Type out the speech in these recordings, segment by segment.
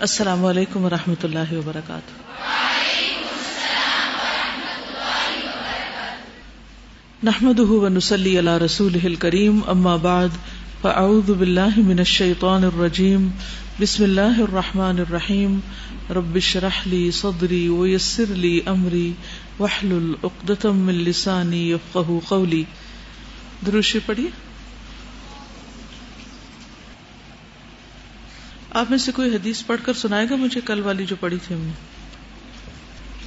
السلام علیکم و رحمۃ اللہ وبرکاتہ۔ نحمد ونسلی علی رسول کریم اما بعد، فاعوذ باللہ من الشیطان الرجیم، بسم اللہ الرحمن الرحیم۔ رب شرح لی صدری ویسر لی امری وحلل اقدتم من لسانی یفقہ قولی۔ دروشی پڑھیے۔ آپ میں سے کوئی حدیث پڑھ کر سنائے گا مجھے؟ کل والی جو پڑھی تھی ہم نے۔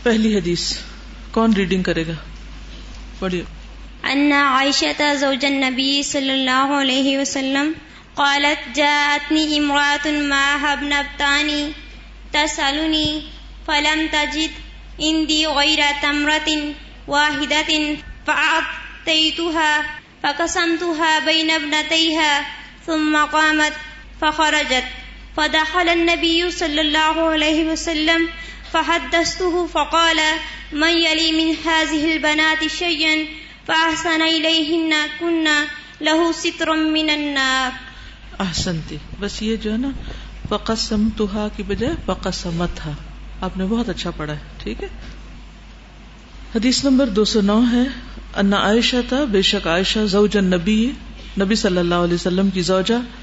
پہلی حدیث۔ کون ریڈنگ کرے گا؟ پڑھیے۔ ان عائشة زوج النبي صلى الله عليه وسلم قالت جاءتني امرأة معها ابنتان تسألني فلم تجد عندي غير تمرة واحدة فأعطيتها فقسمتها بين ابنتيها ثم قامت فخرجت۔ فدخل النبي صلى الله عليه وسلم فحدثته فقال من يلي من هذه البنات شيئا فأحسن إليهن كنا له ستر من النار. احسنتی. بس یہ جو ہے نا، فقسمتها کی بجائے فقسمتها. آپ نے بہت اچھا پڑھا ہے، ٹھیک ہے؟ حدیث نمبر دو سو نو ہے ان عائشہ تھا، بے شک عائشہ زوج النبی، نبی صلی اللہ علیہ وسلم کی زوجہ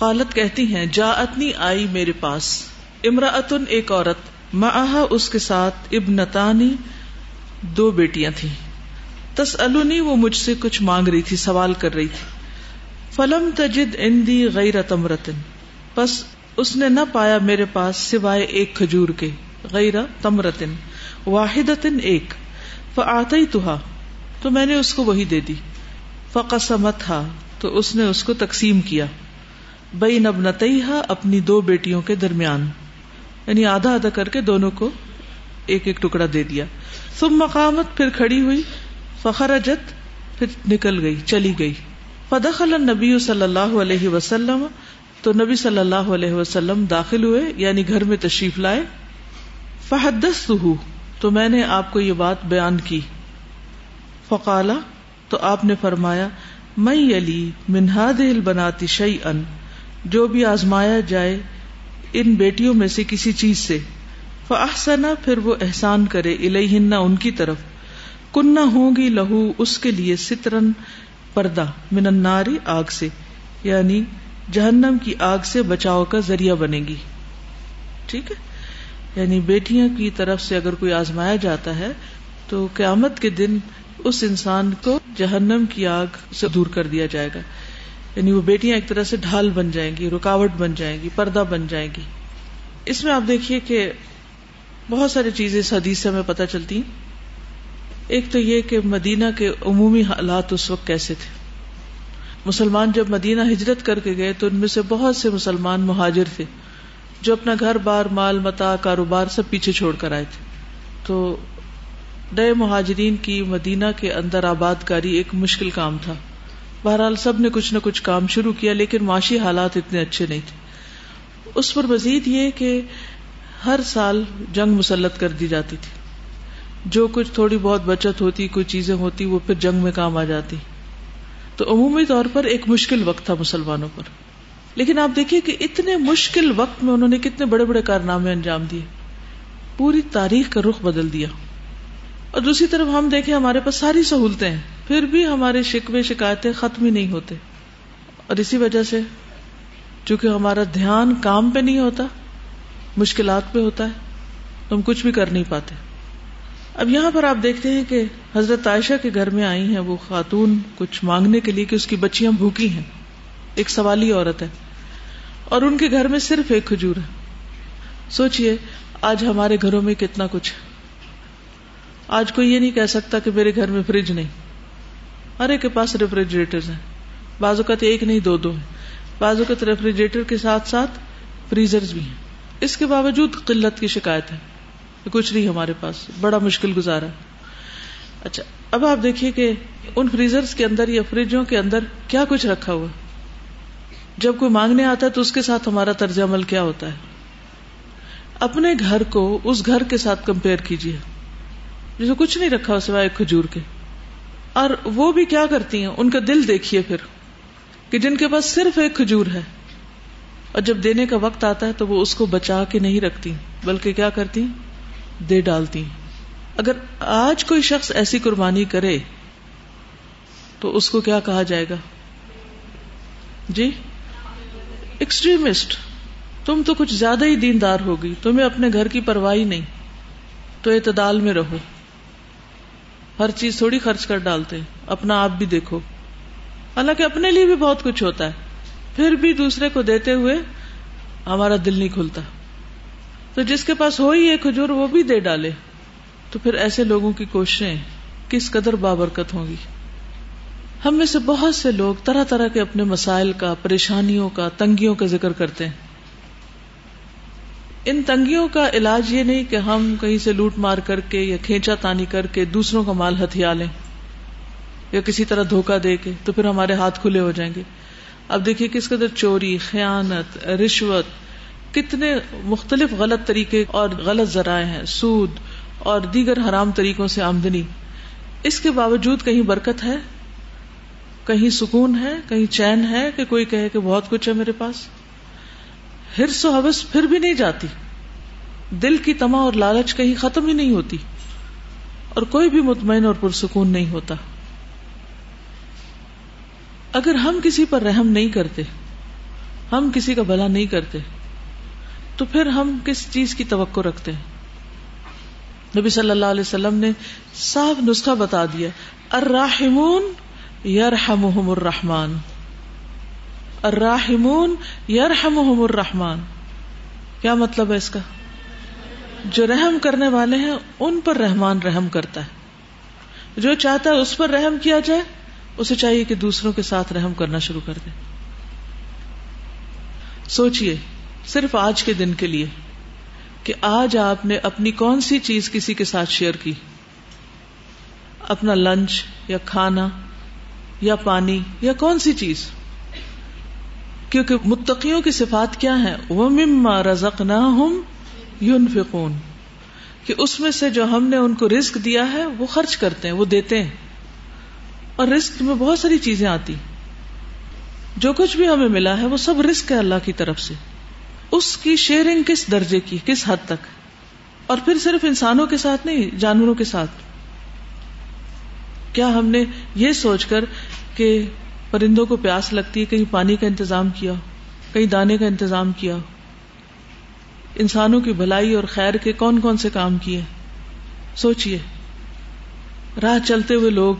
قالت کہتی ہیں جا اتنی آئی میرے پاس۔ امراۃن ایک عورت معاہا اس کے ساتھ، ابنتانی دو بیٹیاں تھیں۔ تس وہ مجھ سے کچھ مانگ رہی تھی، سوال کر رہی تھی۔ فلم تجد اندی غیر تمرتن۔ بس اس نے نہ پایا میرے پاس سوائے ایک کھجور کے، غیر تمرتن۔ واحد ایک۔ فآتا ہی تو میں نے اس کو وہی دے دی۔ فقسمت تو اس نے اس کو تقسیم کیا۔ بئی نب اپنی دو بیٹیوں کے درمیان یعنی آدھا آدھا کر کے دونوں کو ایک ایک ٹکڑا دے دیا۔ تم مقامت پھر کھڑی ہوئی فخر اجت پھر نکل گئی، چلی گئی۔ فدخل نبی صلی اللہ علیہ وسلم، تو نبی صلی اللہ علیہ وسلم داخل ہوئے یعنی گھر میں تشریف لائے۔ فحدس تو میں نے آپ کو یہ بات بیان کی۔ فقالا، تو آپ نے فرمایا میں علی منہاد بناتی شعی ان جو بھی آزمایا جائے ان بیٹیوں میں سے کسی چیز سے۔ فاحسنا پھر وہ احسان کرے الہن ان کی طرف۔ کننا ہوں گی لہو، اس کے لیے سترن پردہ، من الناری آگ سے۔ یعنی جہنم کی آگ سے بچاؤ کا ذریعہ بنے گی۔ ٹھیک ہے؟ یعنی بیٹیاں کی طرف سے اگر کوئی آزمایا جاتا ہے، تو قیامت کے دن اس انسان کو جہنم کی آگ سے دور کر دیا جائے گا۔ یعنی وہ بیٹیاں ایک طرح سے ڈھال بن جائیں گی، رکاوٹ بن جائیں گی، پردہ بن جائیں گی۔ اس میں آپ دیکھیے کہ بہت ساری چیزیں اس حدیث سے ہمیں پتہ چلتی ایک تو یہ کہ مدینہ کے عمومی حالات اس وقت کیسے تھے۔ مسلمان جب مدینہ ہجرت کر کے گئے تو ان میں سے بہت سے مسلمان مہاجر تھے، جو اپنا گھر، بار، مال، متا، کاروبار سب پیچھے چھوڑ کر آئے تھے۔ تو نئے مہاجرین کی مدینہ کے اندر آباد کاری ایک مشکل کام تھا۔ بہرحال سب نے کچھ نہ کچھ کام شروع کیا، لیکن معاشی حالات اتنے اچھے نہیں تھے۔ اس پر مزید یہ کہ ہر سال جنگ مسلط کر دی جاتی تھی۔ جو کچھ تھوڑی بہت بچت ہوتی، کوئی چیزیں ہوتی، وہ پھر جنگ میں کام آ جاتی۔ تو عمومی طور پر ایک مشکل وقت تھا مسلمانوں پر۔ لیکن آپ دیکھیے کہ اتنے مشکل وقت میں انہوں نے کتنے بڑے بڑے کارنامے انجام دیے۔ پوری تاریخ کا رخ بدل دیا۔ اور دوسری طرف ہم دیکھیں ہمارے پاس ساری سہولتیں ہیں۔ پھر بھی ہمارے شکوے شکایتیں ختم ہی نہیں ہوتے۔ اور اسی وجہ سے چونکہ ہمارا دھیان کام پہ نہیں ہوتا، مشکلات پہ ہوتا ہے تو ہم کچھ بھی کر نہیں پاتے۔ اب یہاں پر آپ دیکھتے ہیں کہ حضرت عائشہ کے گھر میں آئی ہیں، وہ خاتون کچھ مانگنے کے لیے کہ اس کی بچیاں بھوکی ہیں۔ ایک سوالی عورت ہے۔ اور ان کے گھر میں صرف ایک کھجور ہے۔ سوچئے، آج ہمارے گھروں میں کتنا کچھ ہے۔ آج کوئی یہ نہیں کہہ سکتا کہ میرے گھر میں فریج نہیں۔ ہر ایک کے پاس ریفریجریٹر ہیں۔ بعض اوقات ایک نہیں، دو دو ہیں۔ بعض اوقات ریفریجریٹر کے ساتھ ساتھ فریزر بھی ہیں۔ اس کے باوجود قلت کی شکایت ہے کچھ نہیں ہمارے پاس۔ بڑا مشکل گزارا اچھا اب آپ دیکھیے کہ ان فریزر کے اندر یا فریجوں کے اندر کیا کچھ رکھا ہوا جب کوئی مانگنے آتا ہے تو اس کے ساتھ ہمارا طرز عمل کیا ہوتا ہے۔ اپنے گھر کو اس گھر کے ساتھ کمپیئر کیجیے۔ جسے کچھ نہیں رکھا سوائے کھجور کے۔ اور وہ بھی کیا کرتی ہیں؟ ان کا دل دیکھیے پھر کہ جن کے پاس صرف ایک کھجور ہے۔ اور جب دینے کا وقت آتا ہے تو وہ اس کو بچا کے نہیں رکھتی، بلکہ کیا کرتی دے ڈالتی اگر آج کوئی شخص ایسی قربانی کرے تو اس کو کیا کہا جائے گا؟ جی؟ ایکسٹریمسٹ تم تو کچھ زیادہ ہی دیندار ہوگی، تمہیں اپنے گھر کی پرواہی نہیں، تو اعتدال میں رہو۔ ہر چیز تھوڑی خرچ کر ڈالتے اپنا آپ بھی دیکھو۔ حالانکہ اپنے لیے بھی بہت کچھ ہوتا ہے۔ پھر بھی دوسرے کو دیتے ہوئے ہمارا دل نہیں کھلتا۔ تو جس کے پاس ہو ہی ایک کھجور، وہ بھی دے ڈالے۔ تو پھر ایسے لوگوں کی کوششیں کس قدر بابرکت ہوں گی۔ ہم میں سے بہت سے لوگ طرح طرح کے اپنے مسائل کا، پریشانیوں کا، تنگیوں کا ذکر کرتے ہیں۔ ان تنگیوں کا علاج یہ نہیں کہ ہم کہیں سے لوٹ مار کر کے یا کھینچا تانی کر کے دوسروں کا مال ہتھیا لیں یا کسی طرح دھوکا دے کے تو پھر ہمارے ہاتھ کھلے ہو جائیں گے۔ اب دیکھیے کس قدر چوری، خیانت، رشوت، کتنے مختلف غلط طریقے اور غلط ذرائع ہیں، سود اور دیگر حرام طریقوں سے آمدنی۔ اس کے باوجود کہیں برکت ہے؟ کہیں سکون ہے؟ کہیں چین ہے کہ کوئی کہے کہ بہت کچھ ہے میرے پاس؟ ہرس و حوث پھر بھی نہیں جاتی۔ دل کی تما اور لالچ کہیں ختم ہی نہیں ہوتی۔ اور کوئی بھی مطمئن اور پرسکون نہیں ہوتا۔ اگر ہم کسی پر رحم نہیں کرتے، ہم کسی کا بھلا نہیں کرتے، تو پھر ہم کس چیز کی توقع رکھتے ہیں؟ نبی صلی اللہ علیہ وسلم نے صاف نسخہ بتا دیا۔ الراحمون یرحمہم الرحمن۔ الراحمون یرحمہم الرحمن۔ کیا مطلب ہے اس کا؟ جو رحم کرنے والے ہیں، ان پر رحمان رحم کرتا ہے۔ جو چاہتا ہے اس پر رحم کیا جائے، اسے چاہیے کہ دوسروں کے ساتھ رحم کرنا شروع کر دے۔ سوچئے، صرف آج کے دن کے لیے کہ آج آپ نے اپنی کون سی چیز کسی کے ساتھ شیئر کی؟ اپنا لنچ یا کھانا یا پانی یا کون سی چیز؟ کیونکہ متقیوں کی صفات کیا ہے وہ مما رزق نہ ہوں کہ اس میں سے جو ہم نے ان کو رسک دیا ہے، وہ خرچ کرتے ہیں، وہ دیتے ہیں۔ اور رسک میں بہت ساری چیزیں آتی۔ جو کچھ بھی ہمیں ملا ہے، وہ سب رسک ہے اللہ کی طرف سے۔ اس کی شیئرنگ کس درجے کی، کس حد تک؟ اور پھر صرف انسانوں کے ساتھ نہیں، جانوروں کے ساتھ۔ کیا ہم نے یہ سوچ کر کہ پرندوں کو پیاس لگتی ہے، کہیں پانی کا انتظام کیا، کہیں دانے کا انتظام کیا۔ انسانوں کی بھلائی اور خیر کے کون کون سے کام کیے؟ سوچئے۔ راہ چلتے ہوئے لوگ،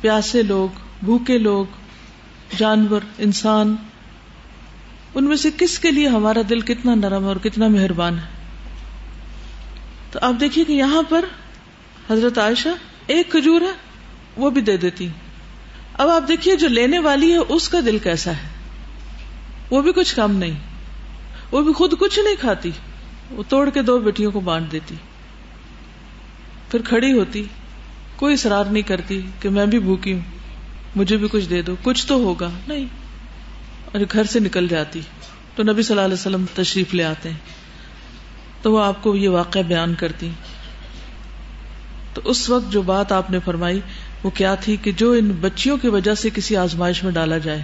پیاسے لوگ، بھوکے لوگ، جانور، انسان، ان میں سے کس کے لیے ہمارا دل کتنا نرم اور کتنا مہربان ہے؟ تو آپ دیکھیے کہ یہاں پر حضرت عائشہ ایک کھجور ہے، وہ بھی دے دیتی۔ اب آپ دیکھیے جو لینے والی ہے اس کا دل کیسا ہے؟ وہ بھی کچھ کم نہیں۔ وہ بھی خود کچھ نہیں کھاتی۔ وہ توڑ کے دو بیٹیوں کو بانٹ دیتی۔ پھر کھڑی ہوتی۔ کوئی اصرار نہیں کرتی کہ میں بھی بھوکی ہوں۔ مجھے بھی کچھ دے دو۔ کچھ تو ہوگا۔ نہیں۔ اور گھر سے نکل جاتی۔ تو نبی صلی اللہ علیہ وسلم تشریف لے آتے ہیں۔ تو وہ آپ کو یہ واقعہ بیان کرتی۔ تو اس وقت جو بات آپ نے فرمائی وہ کیا تھی کہ جو ان بچیوں کی وجہ سے کسی آزمائش میں ڈالا جائے۔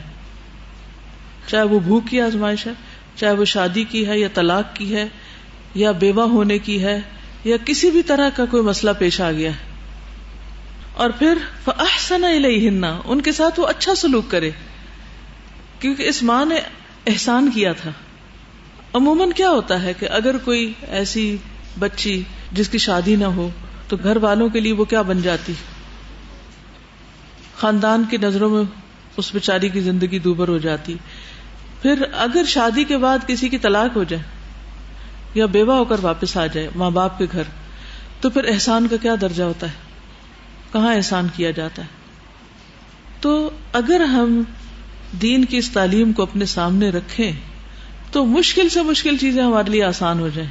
چاہے وہ بھوک کی آزمائش ہے، چاہے وہ شادی کی ہے یا طلاق کی ہے یا بیوہ ہونے کی ہے یا کسی بھی طرح کا کوئی مسئلہ پیش آ گیا۔ ہے اور پھر احسن الیہن ان کے ساتھ وہ اچھا سلوک کرے۔ کیونکہ اس ماں نے احسان کیا تھا۔ عموماً کیا ہوتا ہے کہ اگر کوئی ایسی بچی جس کی شادی نہ ہو تو گھر والوں کے لیے وہ کیا بن جاتی؟ خاندان کی نظروں میں اس بیچاری کی زندگی دوبر ہو جاتی۔ پھر اگر شادی کے بعد کسی کی طلاق ہو جائے یا بیوہ ہو کر واپس آ جائے ماں باپ کے گھر، تو پھر احسان کا کیا درجہ ہوتا ہے؟ کہاں احسان کیا جاتا ہے؟ تو اگر ہم دین کی اس تعلیم کو اپنے سامنے رکھیں، تو مشکل سے مشکل چیزیں ہمارے لیے آسان ہو جائیں۔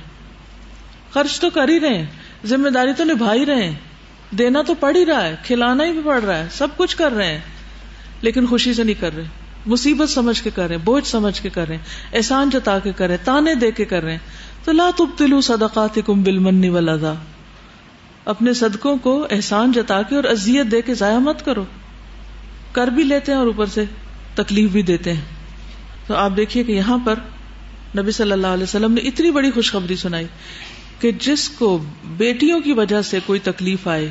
خرچ تو کر ہی رہے ہیں، ذمہ داری تو نبھا ہی رہے ہیں۔ دینا تو پڑ ہی رہا ہے، کھلانا ہی بھی پڑ رہا ہے، سب کچھ کر رہے ہیں۔ لیکن خوشی سے نہیں کر رہے۔ مصیبت سمجھ کے کر رہے ہیں، بوجھ سمجھ کے کر رہے ہیں۔ احسان جتا کے کر رہے ہیں، تانے دے کے کر رہے ہیں۔ تو لا تبتلو صدقات کم بل منی والا اپنے صدقوں کو احسان جتا کے اور ازیت دے کے ضائع مت کرو۔ کر بھی لیتے ہیں اور اوپر سے تکلیف بھی دیتے ہیں۔ تو آپ دیکھیے کہ یہاں پر نبی صلی اللہ علیہ وسلم نے اتنی بڑی خوشخبری سنائی۔ کہ جس کو بیٹیوں کی وجہ سے کوئی تکلیف آئے،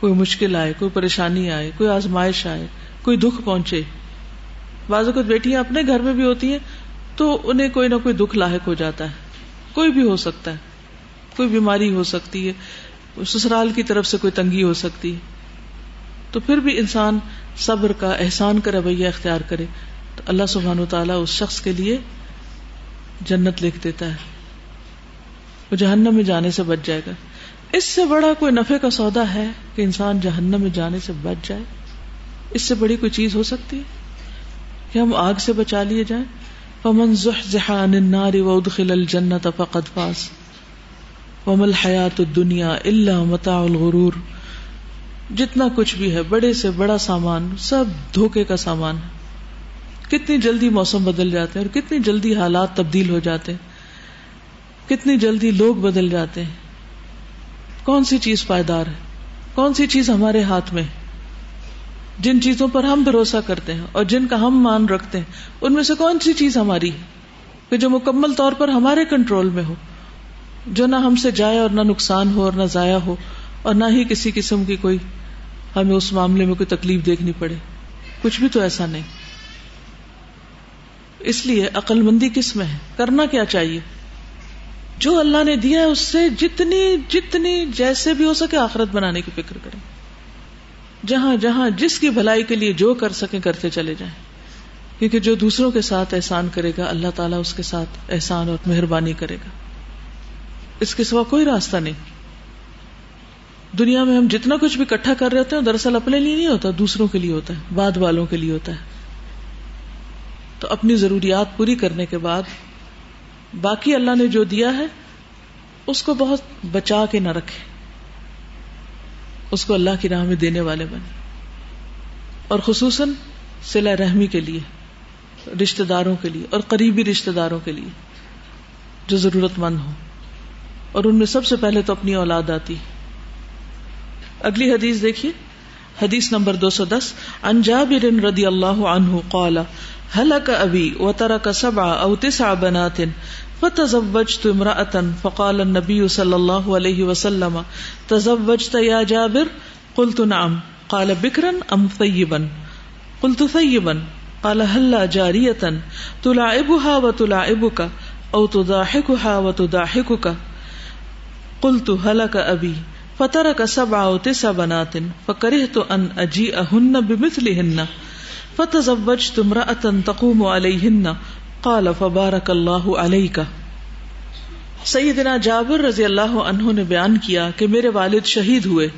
کوئی مشکل آئے، کوئی پریشانی آئے، کوئی آزمائش آئے، کوئی دکھ پہنچے۔ بعض اوقات بیٹیاں اپنے گھر میں بھی ہوتی ہیں تو انہیں کوئی نہ کوئی دکھ لاحق ہو جاتا ہے۔ کوئی بھی ہو سکتا ہے۔ کوئی بیماری ہو سکتی ہے۔ سسرال کی طرف سے کوئی تنگی ہو سکتی ہے۔ تو پھر بھی انسان صبر کا احسان کا رویہ اختیار کرے۔ تو اللہ سبحان و تعالیٰ اس شخص کے لیے جنت لکھ دیتا ہے۔ وہ جہنم میں جانے سے بچ جائے گا۔ اس سے بڑا کوئی نفے کا سودا ہے کہ انسان جہنم میں جانے سے بچ جائے؟ اس سے بڑی کوئی چیز ہو سکتی ہے؟ کہ ہم آگ سے بچا لیے جائیں؟ پمن عن النار وادخل الجنت فقد فاز۔ وما الحیات الدنیا الا متاع الغرور۔ جتنا کچھ بھی ہے، بڑے سے بڑا سامان، سب دھوکے کا سامان ہے۔ کتنی جلدی موسم بدل جاتے ہیں اور کتنی جلدی حالات تبدیل ہو جاتے ہیں۔ کتنی جلدی لوگ بدل جاتے ہیں؟ کون سی چیز پائیدار ہے؟ کون سی چیز ہمارے ہاتھ میں جن چیزوں پر ہم بھروسہ کرتے ہیں اور جن کا ہم مان رکھتے ہیں، ان میں سے کون سی چیز ہماری کہ جو مکمل طور پر ہمارے کنٹرول میں ہو، جو نہ ہم سے جائے اور نہ نقصان ہو اور نہ ضائع ہو اور نہ ہی کسی قسم کی کوئی ہمیں اس معاملے میں کوئی تکلیف دیکھنی پڑے۔ کچھ بھی تو ایسا نہیں۔ اس لیے عقل مندی کس میں ہے؟ کرنا کیا چاہیے؟ جو اللہ نے دیا ہے اس سے جتنی جتنی جیسے بھی ہو سکے آخرت بنانے کی فکر کریں۔ جہاں جہاں جس کی بھلائی کے لیے جو کر سکیں کرتے چلے جائیں۔ کیونکہ جو دوسروں کے ساتھ احسان کرے گا، اللہ تعالیٰ اس کے ساتھ احسان اور مہربانی کرے گا۔ اس کے سوا کوئی راستہ نہیں۔ دنیا میں ہم جتنا کچھ بھی کٹھا کر رہے ہوتے ہیں دراصل اپنے لیے نہیں ہوتا، دوسروں کے لیے ہوتا ہے، بعد والوں کے لیے ہوتا ہے۔ تو اپنی ضروریات پوری کرنے کے بعد باقی اللہ نے جو دیا ہے، اس کو بہت بچا کے نہ رکھے۔ اس کو اللہ کی راہ میں دینے والے بنے۔ اور خصوصاً سلا رحمی کے لیے رشتے داروں کے لیے، اور قریبی رشتے داروں کے لیے، جو ضرورت مند ہو اور ان میں سب سے پہلے تو اپنی اولاد آتی۔ اگلی حدیث دیکھیے، حدیث نمبر دو سو دس انجابر رضی اللہ عنہ قال ہلک هلك ابي وترك سبع او تسع بنات فتزوجت امرأة فقال النبي صلى الله عليه وسلم، تزوجت يا جابر؟ قلت نعم. قال بكرا ام ثيبا؟ قلت ثيبا. قال هلا جارية؟ تلاعبها وتلاعبك او تضاحكها وتضاحكك. قلت هلك ابي فترك سبع او تسع بنات، فكرهت ان اجيئهن بمثلهن. فتزوجت امرأة تقوم عليهن. قال فبارك الله عليك. سیدنا جابر رضی اللہ عنہ نے بیان کیا کہ میرے والد شہید ہوئے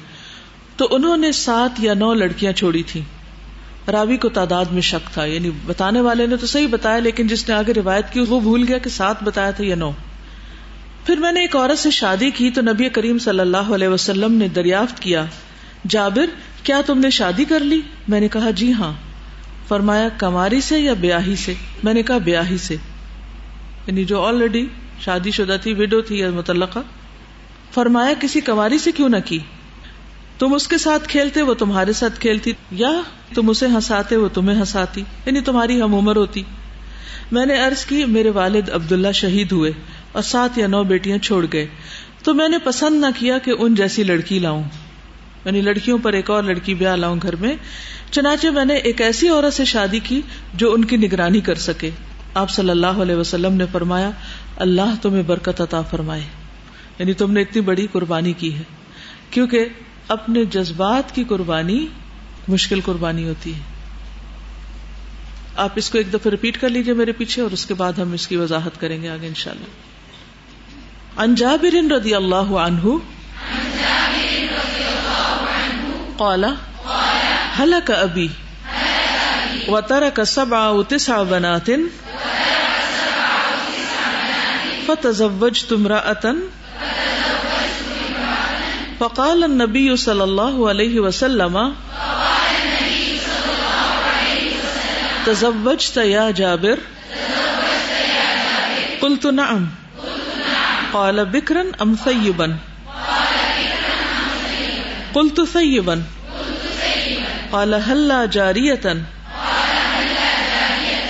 تو انہوں نے سات یا نو لڑکیاں چھوڑی تھی راوی کو تعداد میں شک تھا یعنی بتانے والے نے تو صحیح بتایا لیکن جس نے آگے روایت کی وہ بھول گیا کہ سات بتایا تھا یا نو۔ پھر میں نے ایک عورت سے شادی کی تو نبی کریم صلی اللہ علیہ وسلم نے دریافت کیا، جابر، کیا تم نے شادی کر لی؟ میں نے کہا جی ہاں۔ فرمایا، کماری سے یا بیاہی سے؟ میں نے کہا، بیاہی سے۔ یعنی جو آلریڈی شادی شدہ تھی وڈو تھی یا متعلقہ، فرمایا، کسی کماری سے کیوں نہ کی؟ تم اس کے ساتھ کھیلتے، وہ تمہارے ساتھ کھیلتی، یا تم اسے ہنساتے، وہ تمہیں ہنساتی؟ یعنی تمہاری ہم عمر ہوتی۔ میں نے عرض کی، میرے والد عبداللہ شہید ہوئے اور سات یا نو بیٹیاں چھوڑ گئے۔ تو میں نے پسند نہ کیا کہ ان جیسی لڑکی لاؤں۔ یعنی لڑکیوں پر ایک اور لڑکی بیاہ لاؤں گھر میں، چنانچہ میں نے ایک ایسی عورت سے شادی کی جو ان کی نگرانی کر سکے۔ آپ صلی اللہ علیہ وسلم نے فرمایا، اللہ تمہیں برکت عطا فرمائے۔ یعنی تم نے اتنی بڑی قربانی کی ہے۔ کیونکہ اپنے جذبات کی قربانی مشکل قربانی ہوتی ہے۔ آپ اس کو ایک دفعہ ریپیٹ کر لیجیے میرے پیچھے اور اس کے بعد ہم اس کی وضاحت کریں گے آگے ان شاء اللہ رضی اللہ عنہ قال، هلك ابي وترك سبع او تسع بنات. فتزوجت امرأة. فقال النبي صلى الله عليه وسلم، تزوجت يا جابر. قلت نعم. قال، بكرا ام ثيبا؟ قلت ثيبا قال هلا جارية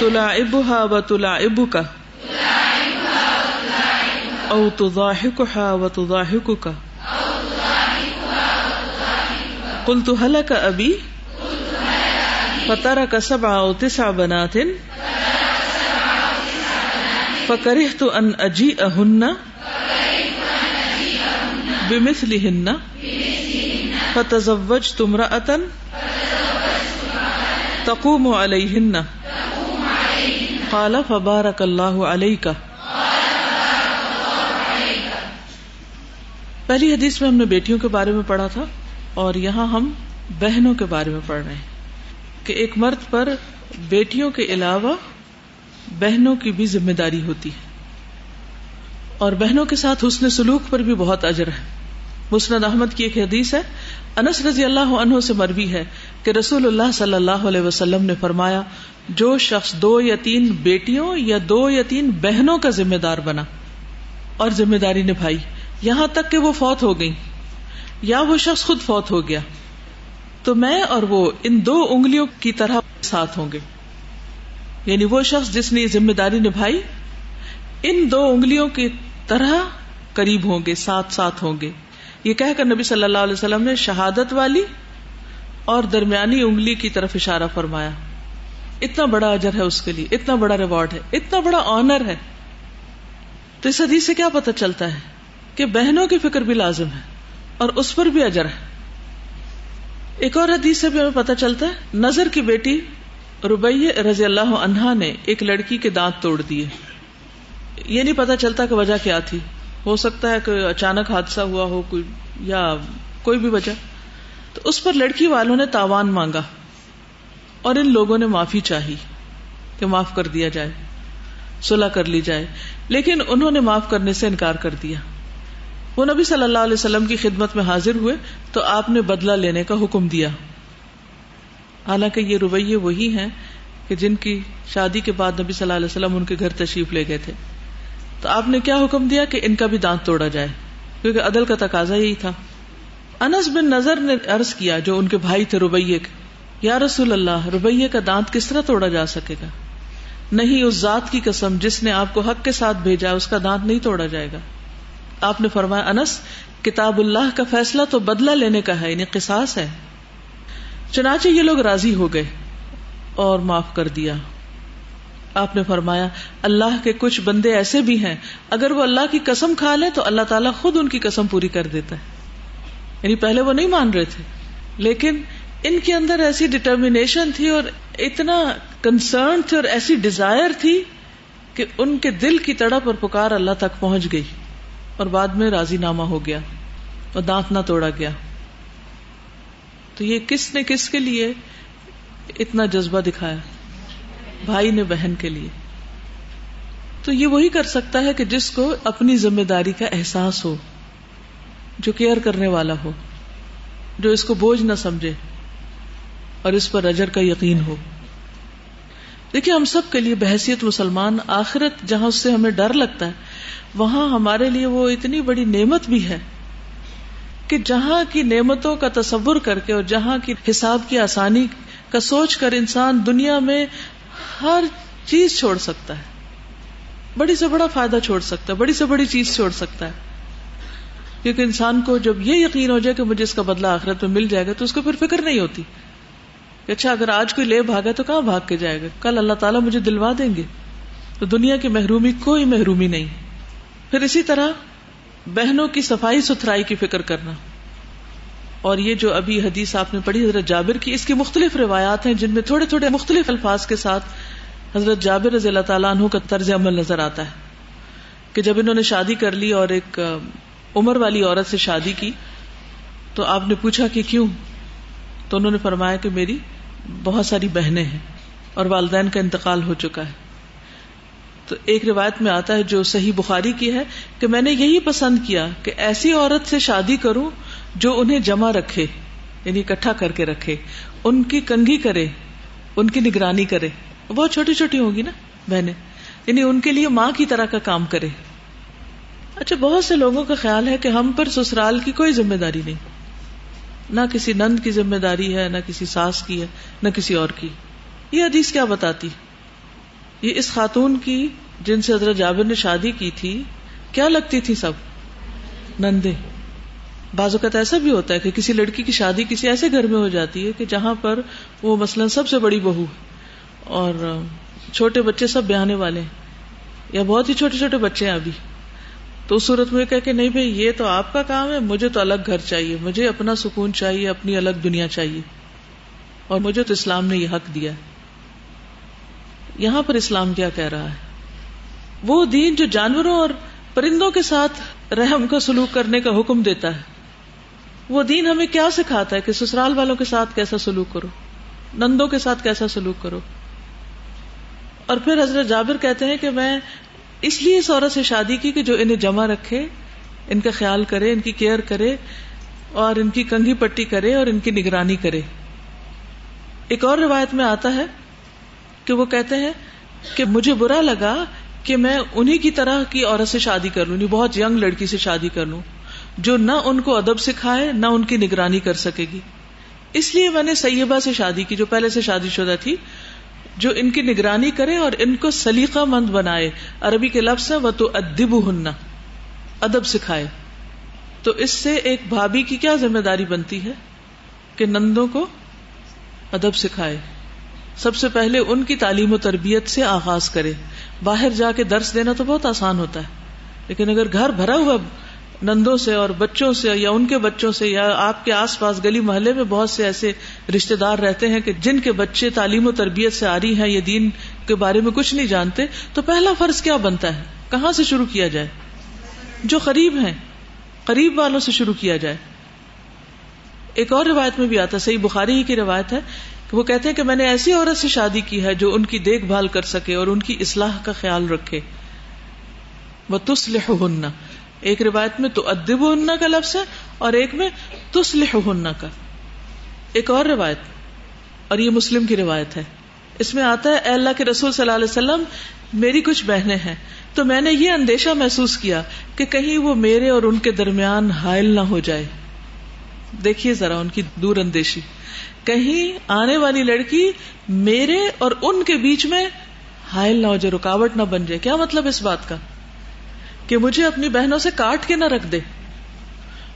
تلاعبها وتلاعبك او تضاحكها وتضاحكك قلت هلك ابي فترك سبع او تسع بنات. فكرهت ان اجيئهن بمثلهن بمثلهن فتزوجت امرأة تقوم عليهن. قال فبارك الله عليك. پہلی حدیث میں ہم نے بیٹیوں کے بارے میں پڑھا تھا اور یہاں ہم بہنوں کے بارے میں پڑھ رہے ہیں کہ ایک مرد پر بیٹیوں کے علاوہ بہنوں کی بھی ذمہ داری ہوتی ہے اور بہنوں کے ساتھ حسن سلوک پر بھی بہت اجر ہے۔ مسند احمد کی ایک حدیث ہے انس رضی اللہ عنہ سے مروی ہے کہ رسول اللہ صلی اللہ علیہ وسلم نے فرمایا، جو شخص دو یا تین بیٹیوں یا دو یا تین بہنوں کا ذمہ دار بنا، اور ذمہ داری نبھائی، یہاں تک کہ وہ فوت ہو گئی یا وہ شخص خود فوت ہو گیا، تو میں اور وہ ان دو انگلیوں کی طرح ساتھ ہوں گے۔ یعنی وہ شخص جس نے ذمہ داری نبھائی، ان دو انگلیوں کی طرح قریب ہوں گے، ساتھ ساتھ ہوں گے۔ یہ کہہ کر نبی صلی اللہ علیہ وسلم نے شہادت والی اور درمیانی انگلی کی طرف اشارہ فرمایا۔ اتنا بڑا اجر ہے اس کے لیے، اتنا بڑا ریوارڈ ہے، اتنا بڑا آنر ہے۔ تو اس حدیث سے کیا پتہ چلتا ہے کہ بہنوں کی فکر بھی لازم ہے اور اس پر بھی اجر ہے۔ ایک اور حدیث سے بھی ہمیں پتہ چلتا ہے، نظر کی بیٹی ربیہ رضی اللہ عنہا نے ایک لڑکی کے دانت توڑ دیے۔ یہ نہیں پتا چلتا کہ وجہ کیا تھی۔ ہو سکتا ہے کہ اچانک حادثہ ہوا ہو، کوئی یا کوئی بھی وجہ۔ تو اس پر لڑکی والوں نے تاوان مانگا اور ان لوگوں نے معافی چاہی کہ معاف کر دیا جائے، صلح کر لی جائے۔ لیکن انہوں نے معاف کرنے سے انکار کر دیا۔ وہ نبی صلی اللہ علیہ وسلم کی خدمت میں حاضر ہوئے تو آپ نے بدلہ لینے کا حکم دیا۔ حالانکہ یہ رویے وہی ہیں کہ جن کی شادی کے بعد نبی صلی اللہ علیہ وسلم ان کے گھر تشریف لے گئے تھے۔ تو آپ نے کیا حکم دیا کہ ان کا بھی دانت توڑا جائے؟ کیونکہ عدل کا تقاضا یہی تھا۔ انس بن نظر نے عرض کیا جو ان کے بھائی تھے روبیے کے، یا رسول اللہ روبیے کا دانت کس طرح توڑا جا سکے گا؟ نہیں، اس ذات کی قسم جس نے آپ کو حق کے ساتھ بھیجا، اس کا دانت نہیں توڑا جائے گا۔ آپ نے فرمایا، انس، کتاب اللہ کا فیصلہ تو بدلہ لینے کا ہے یعنی قصاص ہے۔ چنانچہ یہ لوگ راضی ہو گئے اور معاف کر دیا۔ آپ نے فرمایا، اللہ کے کچھ بندے ایسے بھی ہیں، اگر وہ اللہ کی قسم کھا لیں تو اللہ تعالیٰ خود ان کی قسم پوری کر دیتا ہے۔ یعنی پہلے وہ نہیں مان رہے تھے، لیکن ان کے اندر ایسی ڈٹرمینیشن تھی اور اتنا کنسرن تھی اور ایسی ڈیزائر تھی کہ ان کے دل کی تڑپ اور پکار اللہ تک پہنچ گئی اور بعد میں راضی نامہ ہو گیا اور دانت نہ توڑا گیا۔ تو یہ کس نے کس کے لیے اتنا جذبہ دکھایا؟ بھائی نے بہن کے لیے۔ تو یہ وہی کر سکتا ہے کہ جس کو اپنی ذمہ داری کا احساس ہو، جو کیئر کرنے والا ہو، جو اس کو بوجھ نہ سمجھے اور اس پر اجر کا یقین ہو۔ دیکھیے، ہم سب کے لیے بحثیت مسلمان آخرت، جہاں اس سے ہمیں ڈر لگتا ہے، وہاں ہمارے لیے وہ اتنی بڑی نعمت بھی ہے کہ جہاں کی نعمتوں کا تصور کر کے اور جہاں کی حساب کی آسانی کا سوچ کر انسان دنیا میں ہر چیز چھوڑ سکتا ہے۔ بڑی سے بڑا فائدہ چھوڑ سکتا ہے، بڑی سے بڑی چیز چھوڑ سکتا ہے۔ کیونکہ انسان کو جب یہ یقین ہو جائے کہ مجھے اس کا بدلہ آخرت میں مل جائے گا تو اس کو پھر فکر نہیں ہوتی۔ کہ اچھا اگر آج کوئی لے بھاگا تو کہاں بھاگ کے جائے گا؟ کل اللہ تعالیٰ مجھے دلوا دیں گے۔ تو دنیا کی محرومی کوئی محرومی نہیں۔ پھر اسی طرح بہنوں کی صفائی، ستھرائی کی فکر کرنا۔ اور یہ جو ابھی حدیث آپ نے پڑھی حضرت جابر کی، اس کی مختلف روایات ہیں جن میں تھوڑے تھوڑے مختلف الفاظ کے ساتھ حضرت جابر رضی اللہ تعالیٰ عنہ کا طرز عمل نظر آتا ہے کہ جب انہوں نے شادی کر لی اور ایک عمر والی عورت سے شادی کی، تو آپ نے پوچھا کہ کیوں؟ تو انہوں نے فرمایا کہ میری بہت ساری بہنیں ہیں اور والدین کا انتقال ہو چکا ہے۔ تو ایک روایت میں آتا ہے جو صحیح بخاری کی ہے کہ میں نے یہی پسند کیا کہ ایسی عورت سے شادی کروں جو انہیں جمع رکھے یعنی اکٹھا کر کے رکھے، ان کی کنگھی کرے، ان کی نگرانی کرے بہت چھوٹی چھوٹی ہوگی نا بہنیں یعنی ان کے لیے ماں کی طرح کا کام کرے۔ اچھا بہت سے لوگوں کا خیال ہے کہ ہم پر سسرال کی کوئی ذمہ داری نہیں۔ نہ کسی نند کی ذمہ داری ہے، نہ کسی ساس کی ہے، نہ کسی اور کی۔ یہ حدیث کیا بتاتی؟ یہ اس خاتون کی جن سے حضرت جابر نے شادی کی تھی، کیا لگتی تھی سب؟ نندے بعض اوقات ایسا بھی ہوتا ہے کہ کسی لڑکی کی شادی کسی ایسے گھر میں ہو جاتی ہے کہ جہاں پر وہ مثلاً سب سے بڑی بہو اور چھوٹے بچے سب بیانے والے ہیں یا بہت ہی چھوٹے چھوٹے بچے ہیں ابھی۔ تو اس صورت میں کہ نہیں بھائی، یہ تو آپ کا کام ہے، مجھے تو الگ گھر چاہیے، مجھے اپنا سکون چاہیے، اپنی الگ دنیا چاہیے۔ اور مجھے تو اسلام نے یہ حق دیا یہاں پر اسلام کیا کہہ رہا ہے؟ وہ دین جو جانوروں اور پرندوں کے ساتھ رحم کا سلوک کرنے کا حکم دیتا ہے۔ وہ دین ہمیں کیا سکھاتا ہے کہ سسرال والوں کے ساتھ کیسا سلوک کرو؟ نندوں کے ساتھ کیسا سلوک کرو؟ اور پھر حضرت جابر کہتے ہیں کہ میں اس لیے اس عورت سے شادی کی کہ جو انہیں جمع رکھے، ان کا خیال کرے، ان کی کیئر کرے، اور ان کی کنگھی پٹی کرے، اور ان کی نگرانی کرے۔ ایک اور روایت میں آتا ہے کہ وہ کہتے ہیں کہ مجھے برا لگا کہ میں انہی کی طرح کی عورت سے شادی کر لوں یعنی بہت ینگ لڑکی سے شادی کر لوں۔ جو نہ ان کو ادب سکھائے، نہ ان کی نگرانی کر سکے گی۔ اس لیے میں نے سیبہ سے شادی کی، جو پہلے سے شادی شدہ تھی، جو ان کی نگرانی کرے اور ان کو سلیقہ مند بنائے۔ عربی کے لفظ ہے وہ تو ادب ہننا ادب سکھائے۔ تو اس سے ایک بھابھی کی کیا ذمہ داری بنتی ہے؟ کہ نندوں کو ادب سکھائے۔ سب سے پہلے ان کی تعلیم و تربیت سے آغاز کرے۔ باہر جا کے درس دینا تو بہت آسان ہوتا ہے، لیکن اگر گھر بھرا ہوا نندوں سے اور بچوں سے یا ان کے بچوں سے یا آپ کے آس پاس گلی محلے میں بہت سے ایسے رشتے دار رہتے ہیں کہ جن کے بچے تعلیم و تربیت سے آ رہی ہیں یہ دین کے بارے میں کچھ نہیں جانتے، تو پہلا فرض کیا بنتا ہے؟ کہاں سے شروع کیا جائے؟ جو قریب ہیں، قریب والوں سے شروع کیا جائے۔ ایک اور روایت میں بھی آتا صحیح بخاری ہی کی روایت ہے، کہ وہ کہتے ہیں کہ میں نے ایسی عورت سے شادی کی ہے جو ان کی دیکھ بھال کر سکے اور ان کی اصلاح کا خیال رکھے۔ وہ تسلح ہننا ایک روایت میں تو ادب ہننا کا لفظ ہے اور ایک میں تسلح ہننا کا۔ ایک اور روایت، اور یہ مسلم کی روایت ہے۔ اس میں آتا ہے، اے اللہ کے رسول صلی اللہ علیہ وسلم، میری کچھ بہنیں ہیں۔ تو میں نے یہ اندیشہ محسوس کیا کہ کہیں وہ میرے اور ان کے درمیان حائل نہ ہو جائے۔ دیکھیے ذرا ان کی دور اندیشی۔ کہیں آنے والی لڑکی میرے اور ان کے بیچ میں حائل نہ ہو جائے، رکاوٹ نہ بن جائے۔ کیا مطلب اس بات کا؟ کہ مجھے اپنی بہنوں سے کاٹ کے نہ رکھ دے۔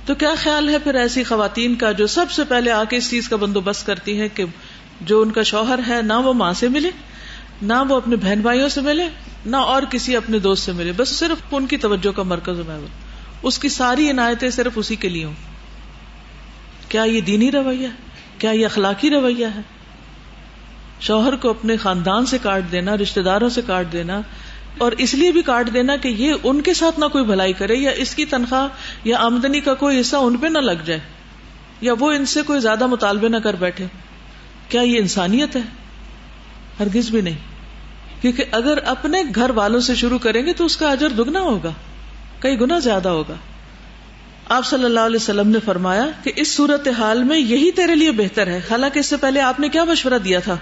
تو کیا خیال ہے پھر ایسی خواتین کا جو سب سے پہلے آ کے اس چیز کا بندوبست کرتی ہیں کہ جو ان کا شوہر ہے نہ وہ ماں سے ملے، نہ وہ اپنے بہن بھائیوں سے ملے، نہ اور کسی اپنے دوست سے ملے۔ بس صرف ان کی توجہ کا مرکز میں اس کی ساری عنایتیں صرف اسی کے لیے ہوں۔ کیا یہ دینی رویہ کیا یہ اخلاقی رویہ ہے؟ شوہر کو اپنے خاندان سے کاٹ دینا رشتے داروں سے کاٹ دینا اور اس لیے بھی کاٹ دینا کہ یہ ان کے ساتھ نہ کوئی بھلائی کرے یا اس کی تنخواہ یا آمدنی کا کوئی حصہ ان پہ نہ لگ جائے یا وہ ان سے کوئی زیادہ مطالبے نہ کر بیٹھے۔ کیا یہ انسانیت ہے؟ ہرگز بھی نہیں۔ کیونکہ اگر اپنے گھر والوں سے شروع کریں گے تو اس کا اجر دگنا ہوگا، کئی گنا زیادہ ہوگا۔ آپ صلی اللہ علیہ وسلم نے فرمایا کہ اس صورت حال میں یہی تیرے لیے بہتر ہے۔ حالانکہ اس سے پہلے آپ نے کیا مشورہ دیا تھا؟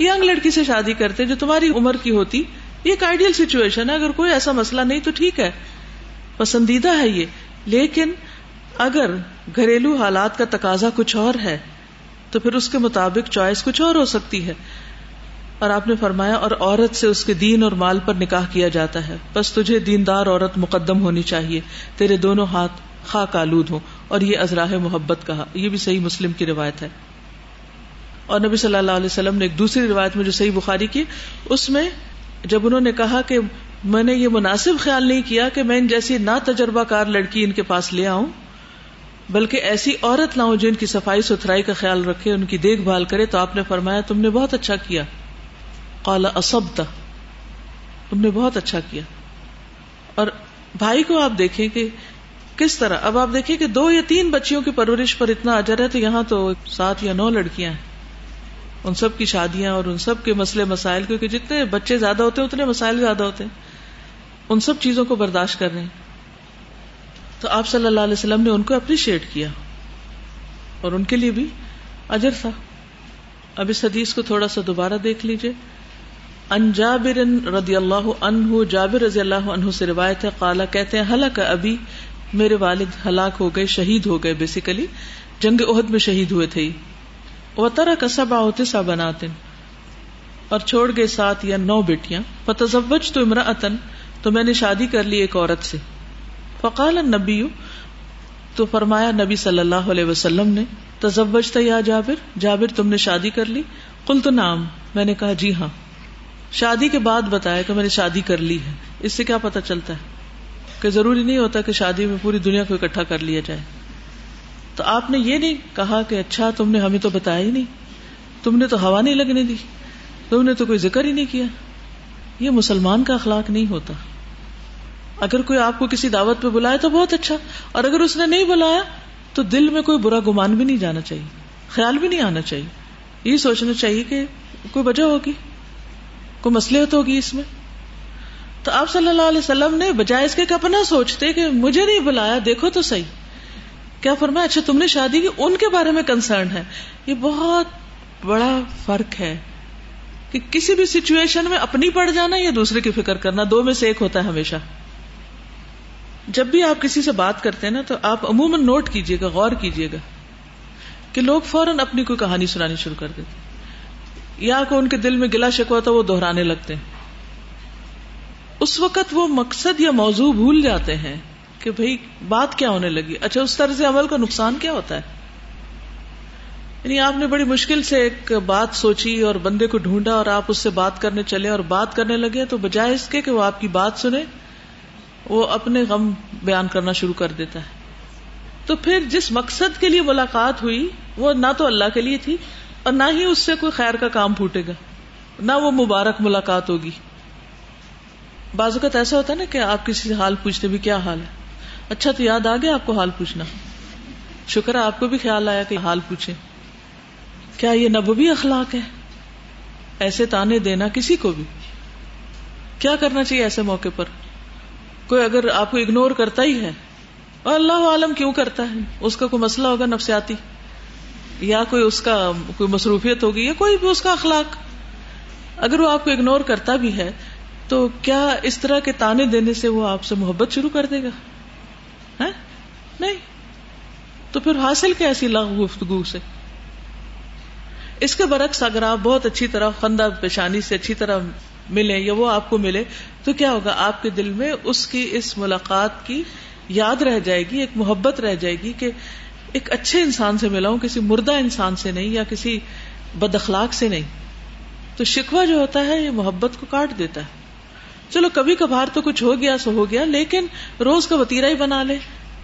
ینگ لڑکی سے شادی کرتے جو تمہاری عمر کی ہوتی یہ ایک آئیڈیل سچویشن ہے۔ اگر کوئی ایسا مسئلہ نہیں تو ٹھیک ہے۔ پسندیدہ ہے یہ۔ لیکن اگر گھریلو حالات کا تقاضا کچھ اور ہے، تو پھر اس کے مطابق چوائس کچھ اور ہو سکتی ہے۔ اور آپ نے فرمایا، اور عورت سے اس کے دین اور مال پر نکاح کیا جاتا ہے۔ بس تجھے دیندار عورت مقدم ہونی چاہیے۔ تیرے دونوں ہاتھ خاک آلود ہوں۔ اور یہ ازراہ محبت کہا۔ یہ بھی صحیح مسلم کی روایت ہے۔ اور نبی صلی اللہ علیہ وسلم نے ایک دوسری روایت میں جو صحیح بخاری کی، اس میں جب انہوں نے کہا کہ میں نے یہ مناسب خیال نہیں کیا کہ میں ان جیسی نا تجربہ کار لڑکی ان کے پاس لے آؤں، بلکہ ایسی عورت لاؤں جو ان کی صفائی ستھرائی کا خیال رکھے، ان کی دیکھ بھال کرے، تو آپ نے فرمایا تم نے بہت اچھا کیا۔ قال اسبتا تم نے بہت اچھا کیا۔ اور بھائی کو آپ دیکھیں کہ کس طرح، اب آپ دیکھیں کہ دو یا تین بچیوں کی پرورش پر اتنا اجر ہے، تو یہاں تو سات یا نو لڑکیاں ہیں۔ ان سب کی شادیاں اور ان سب کے مسئلے مسائل، کیونکہ جتنے بچے زیادہ ہوتے ہیں اتنے مسائل زیادہ ہوتے ہیں۔ ان سب چیزوں کو برداشت کر رہے ہیں۔ تو آپ صلی اللہ علیہ وسلم نے ان کو اپریشیٹ کیا۔ اور ان کے لیے بھی اجر تھا۔ اب اس حدیث کو تھوڑا سا دوبارہ دیکھ لیجیے ان جابر رضی اللہ عنہ، جابر رضی اللہ عنہ سے روایت ہے، قالا کہتے ہیں حلق ابھی میرے والد ہلاک ہو گئے، شہید ہو گئے بیسیکلی جنگ عہد میں شہید ہوئے تھے۔ وہ طرح کا سب آتے سا بناتے اور چھوڑ گئے سات یا نو بیٹیاں۔ فتزوج تو امرا تو میں نے شادی کر لی ایک عورت سے۔ فقال نبی تو فرمایا، نبی صلی اللہ علیہ وسلم نے تزوج یا جابر؟ جابر، تم نے شادی کر لی؟ کل تو نام میں نے کہا جی ہاں۔ شادی کے بعد بتایا کہ میں نے شادی کر لی ہے۔ اس سے کیا پتا چلتا ہے؟ کہ ضروری نہیں ہوتا کہ شادی میں پوری دنیا کو اکٹھا کر لیا جائے۔ تو آپ نے یہ نہیں کہا کہ اچھا تم نے ہمیں تو بتایا ہی نہیں۔ تم نے تو ہوا نہیں لگنے دی۔ تم نے تو کوئی ذکر ہی نہیں کیا۔ یہ مسلمان کا اخلاق نہیں ہوتا۔ اگر کوئی آپ کو کسی دعوت پہ بلائے تو بہت اچھا۔ اور اگر اس نے نہیں بلایا تو دل میں کوئی برا گمان بھی نہیں جانا چاہیے۔ خیال بھی نہیں آنا چاہیے۔ یہ سوچنا چاہیے کہ کوئی وجہ ہوگی۔ کوئی مسلحت ہوگی اس میں۔ تو آپ صلی اللہ علیہ وسلم نے بجائے اس کے اپنا سوچتے کہ مجھے نہیں بلایا، دیکھو تو صحیح۔ کیا فرمایا؟ اچھا تم نے شادی کی ان کے بارے میں کنسرن ہے۔ یہ بہت بڑا فرق ہے کہ کسی بھی سچویشن میں اپنی پڑ جانا یا دوسرے کی فکر کرنا، دو میں سے ایک ہوتا ہے ہمیشہ۔ جب بھی آپ کسی سے بات کرتے ہیں نا، تو آپ عموماً نوٹ کیجیے گا، غور کیجیے گا کہ لوگ فوراً اپنی کوئی کہانی سنانی شروع کر دیتے یا کو ان کے دل میں گلا شکوا تھا وہ دہرانے لگتے ہیں۔ اس وقت وہ مقصد یا موضوع بھول جاتے ہیں۔ کہ بھائی بات کیا ہونے لگی؟ اچھا اس طرح سے عمل کا نقصان کیا ہوتا ہے؟ یعنی آپ نے بڑی مشکل سے ایک بات سوچی اور بندے کو ڈھونڈا اور آپ اس سے بات کرنے چلے اور بات کرنے لگے، تو بجائے اس کے کہ وہ آپ کی بات سنے، وہ اپنے غم بیان کرنا شروع کر دیتا ہے۔ تو پھر جس مقصد کے لیے ملاقات ہوئی، وہ نہ تو اللہ کے لیے تھی اور نہ ہی اس سے کوئی خیر کا کام پھوٹے گا، نہ وہ مبارک ملاقات ہوگی۔ بعض اوقات ایسا ہوتا ہے نا کہ آپ کسی سے حال پوچھتے بھی کیا حال ہے؟ اچھا تو یاد آ گیا آپ کو حال پوچھنا؟ شکر ہے آپ کو بھی خیال آیا کہ حال پوچھے کیا یہ نبوی اخلاق ہے ایسے تانے دینا کسی کو بھی۔ کیا کرنا چاہیے ایسے موقع پر؟ کوئی اگر آپ کو اگنور کرتا ہی ہے۔ اور اللہ عالم کیوں کرتا ہے؟ اس کا کوئی مسئلہ ہوگا نفسیاتی؟ یا کوئی اس کا کوئی مصروفیت ہوگی یا کوئی بھی اس کا اخلاق؟ اگر وہ آپ کو اگنور کرتا بھی ہے، تو کیا اس طرح کے تانے دینے سے وہ آپ سے محبت شروع کر دے گا؟ نہیں. تو پھر حاصل کیا ایسی لاغ گفتگو سے؟ اس کے برعکس اگر آپ بہت اچھی طرح خندہ پیشانی سے اچھی طرح ملے یا وہ آپ کو ملے، تو کیا ہوگا؟ آپ کے دل میں اس کی اس ملاقات کی یاد رہ جائے گی، ایک محبت رہ جائے گی کہ ایک اچھے انسان سے ملا ہوں کسی مردہ انسان سے نہیں یا کسی بد اخلاق سے نہیں۔ تو شکوا جو ہوتا ہے، یہ محبت کو کاٹ دیتا ہے۔ چلو کبھی کبھار تو کچھ ہو گیا سو ہو گیا، لیکن روز کا وتیرا ہی بنا لے۔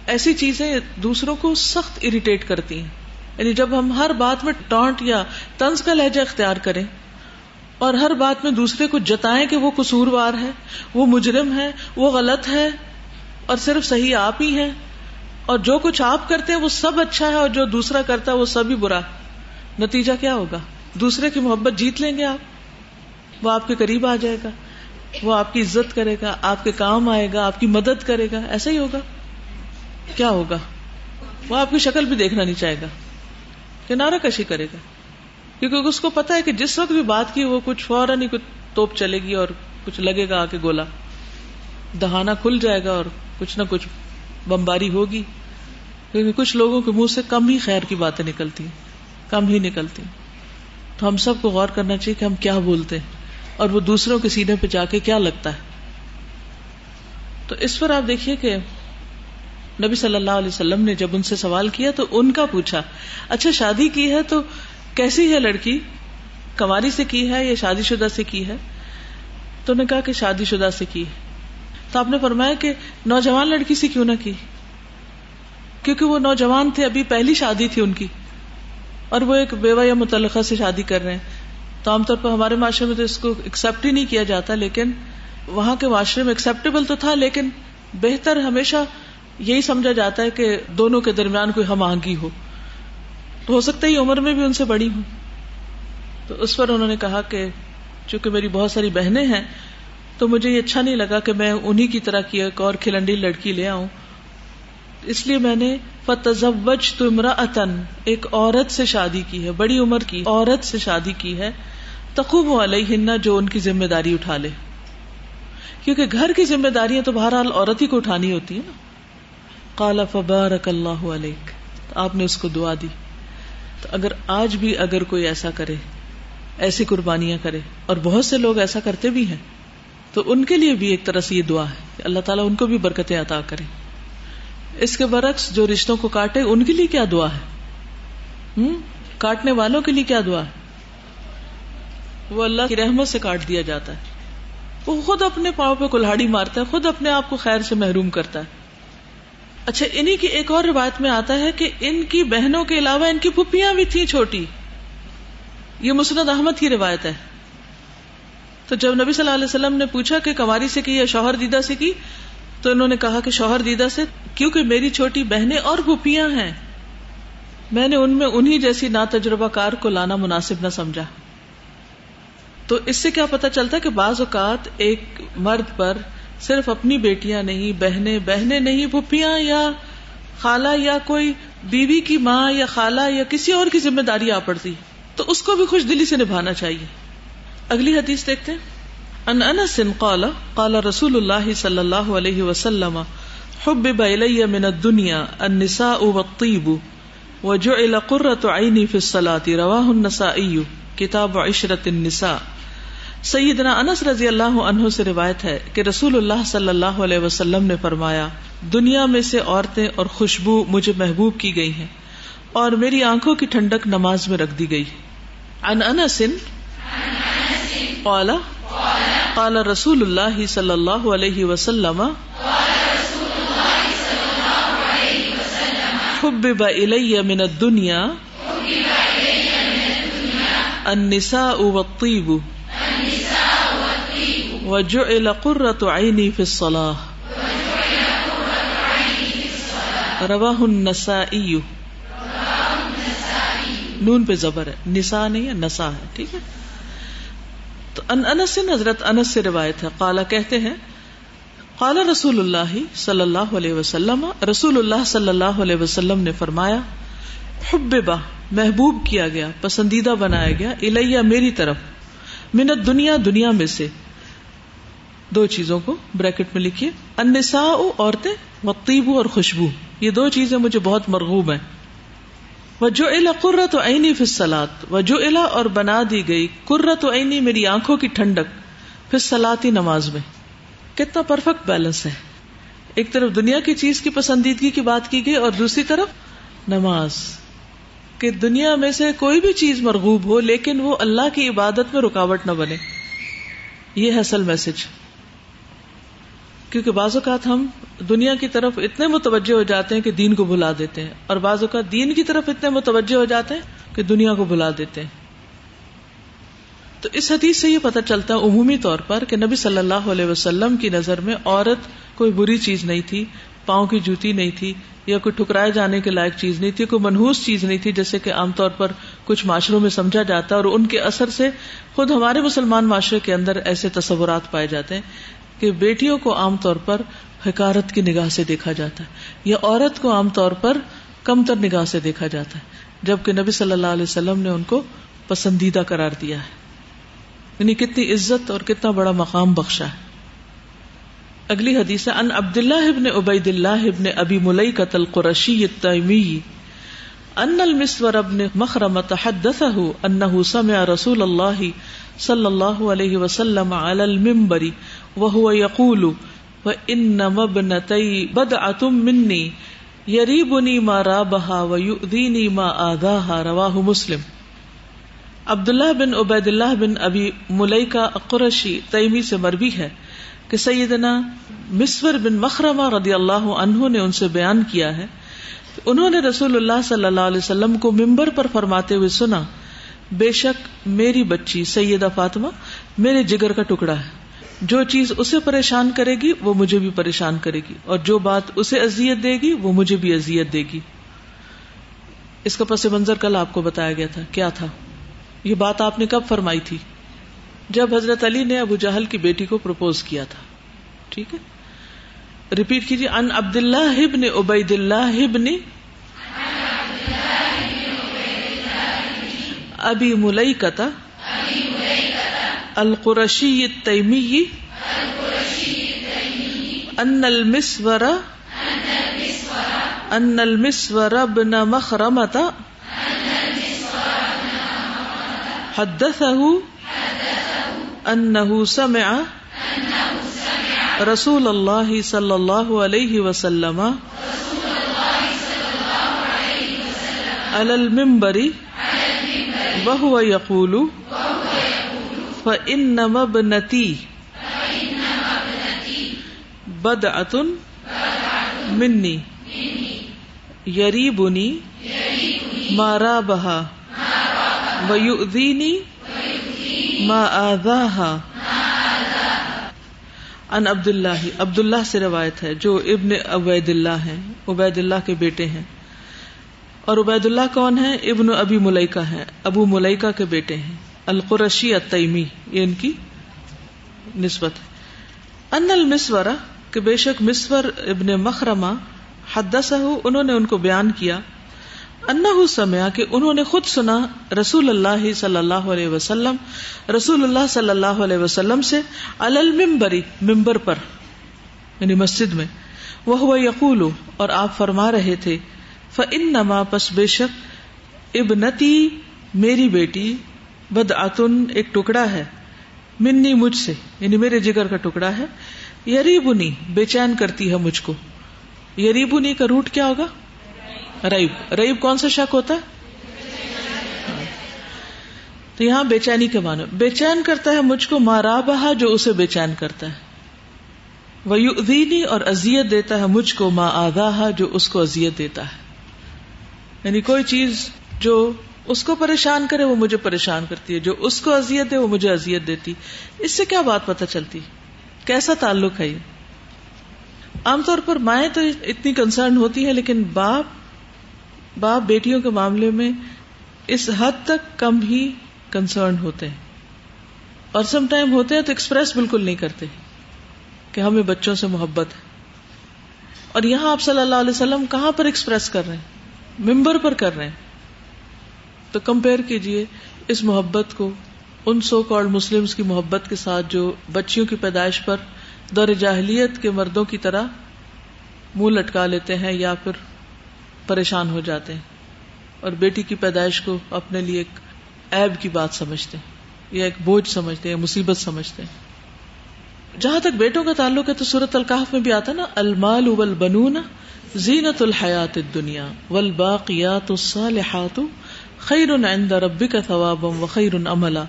ایسی چیزیں دوسروں کو سخت اریٹیٹ کرتی ہیں۔ یعنی جب ہم ہر بات میں ٹانٹ یا طنز کا لہجہ اختیار کریں اور ہر بات میں دوسرے کو جتائیں کہ وہ قصوروار ہے، وہ مجرم ہے، وہ غلط ہے، اور صرف صحیح آپ ہی ہے اور جو کچھ آپ کرتے ہیں وہ سب اچھا ہے اور جو دوسرا کرتا ہے وہ سب ہی برا۔ نتیجہ کیا ہوگا؟ دوسرے کی محبت جیت لیں گے آپ۔ وہ آپ کے قریب آ جائے گا۔ وہ آپ کی عزت کرے گا، آپ کے کام آئے گا، آپ کی مدد کرے گا، ایسا ہی ہوگا۔ کیا ہوگا؟ وہ آپ کی شکل بھی دیکھنا نہیں چاہے گا کنارہ کشی کرے گا۔ کیونکہ اس کو پتا ہے کہ جس وقت بھی بات کی وہ کچھ فوراً ہی کچھ توپ چلے گی اور کچھ لگے گا آ کے گولا۔ دہانا کھل جائے گا اور کچھ نہ کچھ بمباری ہوگی۔ کیونکہ کچھ لوگوں کے منہ سے کم ہی خیر کی باتیں نکلتی کم ہی نکلتی تو ہم سب کو غور کرنا چاہیے کہ ہم کیا بولتے ہیں۔ اور وہ دوسروں کے سینے پہ جا کے کیا لگتا ہے؟ تو اس پر آپ دیکھیے کہ نبی صلی اللہ علیہ وسلم نے جب ان سے سوال کیا تو ان کا پوچھا اچھا شادی کی ہے تو کیسی ہے لڑکی؟ کماری سے کی ہے یا شادی شدہ سے کی ہے؟ تو نے کہا کہ شادی شدہ سے کی ہے۔ تو آپ نے فرمایا کہ نوجوان لڑکی سے کیوں نہ کی؟ کیونکہ وہ نوجوان تھے، ابھی پہلی شادی تھی ان کی اور وہ ایک بیوہ یا متعلقہ سے شادی کر رہے ہیں۔ تو عام طور پر ہمارے معاشرے میں تو اس کو ایکسپٹ ہی نہیں کیا جاتا، لیکن وہاں کے معاشرے میں ایکسپٹیبل تو تھا، لیکن بہتر ہمیشہ یہی سمجھا جاتا ہے کہ دونوں کے درمیان کوئی ہم آہنگی ہو۔ تو ہو سکتا ہے عمر میں بھی ان سے بڑی ہوں۔ تو اس پر انہوں نے کہا کہ چونکہ میری بہت ساری بہنیں ہیں، تو مجھے یہ اچھا نہیں لگا کہ میں انہیں کی طرح کی ایک اور کھلنڈی لڑکی لے آؤں۔ اس لیے میں نے فتزوج تو امراطن ایک عورت سے شادی کی ہے، بڑی عمر کی عورت سے شادی کی ہے تقوب علیہ جو ان کی ذمہ داری اٹھا لے۔ کیونکہ گھر کی ذمہ داریاں تو بہرحال عورت ہی کو اٹھانی ہوتی ہے نا۔ کالا فبارک اللہ علیہ آپ نے اس کو دعا دی۔ تو اگر آج بھی اگر کوئی ایسا کرے، ایسی قربانیاں کرے، اور بہت سے لوگ ایسا کرتے بھی ہیں، تو ان کے لیے بھی ایک طرح سے یہ دعا ہے کہ اللہ تعالیٰ ان کو بھی برکتیں عطا کرے۔ اس کے برعکس جو رشتوں کو کاٹے، ان کے لیے کیا دعا ہے؟ ہم؟ کاٹنے والوں کے لیے کیا دعا ہے؟ وہ اللہ کی رحمت سے کاٹ دیا جاتا ہے۔ وہ خود اپنے پاؤں پہ کلاڑی مارتا ہے، خود اپنے آپ کو خیر سے محروم کرتا ہے۔ اچھا انہی کی ایک اور روایت میں آتا ہے کہ ان کی بہنوں کے علاوہ ان کی پھپیاں بھی تھیں چھوٹی۔ یہ مسند احمد کی روایت ہے۔ تو جب نبی صلی اللہ علیہ وسلم نے پوچھا کہ کماری سے کی یا شوہر دیدہ سے کی تو انہوں نے کہا کہ شوہر دیدہ سے، کیونکہ میری چھوٹی بہنیں اور پھوپیاں ہیں۔ میں نے ان میں انہی جیسی نا تجربہ کار کو لانا مناسب نہ سمجھا۔ تو اس سے کیا پتا چلتا کہ بعض اوقات ایک مرد پر صرف اپنی بیٹیاں نہیں، بہنیں بہنیں نہیں پھپیاں یا خالہ یا کوئی بیوی کی ماں یا خالہ یا کسی اور کی ذمہ داری آ پڑتی۔ تو اس کو بھی خوش دلی سے نبھانا چاہیے۔ اگلی حدیث دیکھتے ہیں۔ ان انس قال قال رسول اللہ صلی اللہ علیہ وسلم، حبب الی من الدنيا النساء والطيب وجعل قرة عيني في الصلاة رواه النسائي کتاب عشرت النساء۔ سیدنا انس رضی اللہ عنہ سے روایت ہے کہ رسول اللہ صلی اللہ علیہ وسلم نے فرمایا، دنیا میں سے عورتیں اور خوشبو مجھے محبوب کی گئی ہیں اور میری آنکھوں کی ٹھنڈک نماز میں رکھ دی گئی۔ ان انس، قال قال رسول اللہ صلی اللہ علیہ وسلم حبب الی من الدنیا النساء والطيب وجعل قرة عيني في الصلاة رواه النسائي نون پہ زبر ہے نسا نہیں ہے نسا ہے، ٹھیک ہے؟ تو ان انس حضرت انس سے روایت ہے۔ قالا کہتے ہیں قال رسول اللہ صلی اللہ علیہ وسلم، رسول اللہ صلی اللہ علیہ وسلم نے فرمایا حببا محبوب کیا گیا، پسندیدہ بنایا گیا، الیہ میری طرف منت دنیا دنیا میں سے۔ دو چیزوں کو بریکٹ میں لکھیے۔ النساء، عورتیں وطیب اور خوشبو۔ یہ دو چیزیں مجھے بہت مرغوب ہیں۔ وجو الا قرۃ عینی فی الصلاۃ وجو الا اور بنا دی گئی قرۃ عینی میری آنکھوں کی ٹھنڈک فی الصلاۃ نماز میں۔ کتنا پرفیکٹ بیلنس ہے۔ ایک طرف دنیا کی چیز کی پسندیدگی کی بات کی گئی اور دوسری طرف نماز۔ کہ دنیا میں سے کوئی بھی چیز مرغوب ہو لیکن وہ اللہ کی عبادت میں رکاوٹ نہ بنے۔ یہ ہے اصل میسج کیونکہ بعض اوقات ہم دنیا کی طرف اتنے متوجہ ہو جاتے ہیں کہ دین کو بھلا دیتے ہیں اور بعض اوقات دین کی طرف اتنے متوجہ ہو جاتے ہیں کہ دنیا کو بھلا دیتے ہیں۔ تو اس حدیث سے یہ پتہ چلتا ہے عمومی طور پر کہ نبی صلی اللہ علیہ وسلم کی نظر میں عورت کوئی بری چیز نہیں تھی، پاؤں کی جوتی نہیں تھی یا کوئی ٹھکرائے جانے کے لائق چیز نہیں تھی، کوئی منہوس چیز نہیں تھی جیسے کہ عام طور پر کچھ معاشروں میں سمجھا جاتا ہے اور ان کے اثر سے خود ہمارے مسلمان معاشرے کے اندر ایسے تصورات پائے جاتے ہیں۔ کہ بیٹیوں کو عام طور پر حکارت کی نگاہ سے دیکھا جاتا ہے یا عورت کو عام طور پر کم تر نگاہ سے دیکھا جاتا ہے، جبکہ نبی صلی اللہ علیہ وسلم نے ان کو پسندیدہ قرار دیا ہے۔ یعنی کتنی عزت اور کتنا بڑا مقام بخشا ہے۔ اگلی حدیث ہے ان عبد اللہ ابن عبید اللہ ابن ابی ملئی قتل قرشی التیمی، ان المسور ابن مخرمت حدثه انه سمع رسول الله صلی اللہ علیہ وسلم على المنبر وهو يقول وان مبنتي بدعه مني، يريبني ما رابها ويؤذيني ما آذاها. رواه مسلم. عبداللہ بن عبید اللہ بن ابی ملئی قرشی تیمی سے مربی ہے کہ سیدنا مسور بن مخرما رضی اللہ عنہ نے ان سے بیان کیا ہے۔ انہوں نے رسول اللہ صلی اللہ علیہ وسلم کو ممبر پر فرماتے ہوئے سنا، بے شک میری بچی سیدہ فاطمہ میرے جگر کا ٹکڑا ہے۔ جو چیز اسے پریشان کرے گی، وہ مجھے بھی پریشان کرے گی۔ اور جو بات اسے ازیت دے گی، وہ مجھے بھی ازیت دے گی۔ اس کا پس منظر کل آپ کو بتایا گیا تھا۔ کیا تھا؟ یہ بات آپ نے کب فرمائی تھی؟ جب حضرت علی نے ابو جہل کی بیٹی کو پرپوز کیا تھا۔ ٹھیک ہے؟ ریپیٹ کیجیے ان عبد اللہ ابن عبید اللہ ابن ابی ملئی کتا القرشی تیمی ان المسور ان المسور ابن مخرمتا حدثه انه سمع رسول اللہ صلی اللہ علیہ وسلم المبری وہ یقول فن مبنتی بد اتن منی یری بنی مارا بہا ویؤذینی ما آذاہا ان عبد اللہ عبد اللہ سے روایت ہے، جو ابن عبید اللہ ہیں عبید اللہ کے بیٹے ہیں. اور عبید اللہ کون ہے ابن ابی ملکہ ہے ابو ملکہ کے بیٹے ہیں. القرشی التیمی، یہ ان کی نسبت ہے۔ ان المسورہ، کہ بے شک مسور ابن مخرمہ حدثہ انہوں نے ان کو بیان کیا۔ انہو سمیا کہ انہوں نے خود سنا رسول اللہ صلی اللہ علیہ وسلم، رسول اللہ صلی اللہ علیہ وسلم سے المبری ممبر پر یعنی مسجد میں۔ وہ یقول اور آپ فرما رہے تھے فن نما پس بے شک ابنتی میری بیٹی بد آتن ایک ٹکڑا ہے۔ منی مجھ سے یعنی میرے جگر کا ٹکڑا ہے۔ یریبنی، بے چین کرتی ہے مجھ کو۔ یریبنی کا روٹ کیا ہوگا؟ ریب۔ ریب کون سا شک ہوتا ہے؟ تو یہاں بے چینی کے معنی، بے چین کرتا ہے مجھ کو مارا بہا جو اسے بے چین کرتا ہے۔ وہ اور ازیت دیتا ہے مجھ کو ماں آگاہ جو اس کو ازیت دیتا ہے۔ یعنی کوئی چیز جو اس کو پریشان کرے وہ مجھے پریشان کرتی ہے، جو اس کو ازیت دے وہ مجھے ازیت دیتی۔ اس سے کیا بات پتہ چلتی؟ کیسا تعلق ہے یہ؟ عام طور پر مائیں تو اتنی کنسرن ہوتی ہے لیکن باپ باپ بیٹیوں کے معاملے میں اس حد تک کم ہی کنسرن ہوتے ہیں۔ اور سم ٹائم ہوتے ہیں تو ایکسپریس بالکل نہیں کرتے کہ ہمیں بچوں سے محبت ہے۔ اور یہاں آپ صلی اللہ علیہ وسلم کہاں پر ایکسپریس کر رہے ہیں؟ ممبر پر کر رہے ہیں۔ تو کمپیئر کیجیے اس محبت کو، ان سو کال مسلم کی محبت کے ساتھ جو بچیوں کی پیدائش پر دور جاہلیت کے مردوں کی طرح منہ لٹکا لیتے ہیں یا پھر پریشان ہو جاتے ہیں اور بیٹی کی پیدائش کو اپنے لیے ایک ایب کی بات سمجھتے ہیں یا ایک بوجھ سمجھتے ہیں مصیبت سمجھتے ہیں۔ جہاں تک بیٹوں کا تعلق ہے تو سورت القاف میں بھی آتا نا، المال ابل بنون زینت الحیات دنیا ول باقیات الصالحات خیر عند ربک ثوابا و خیر عملا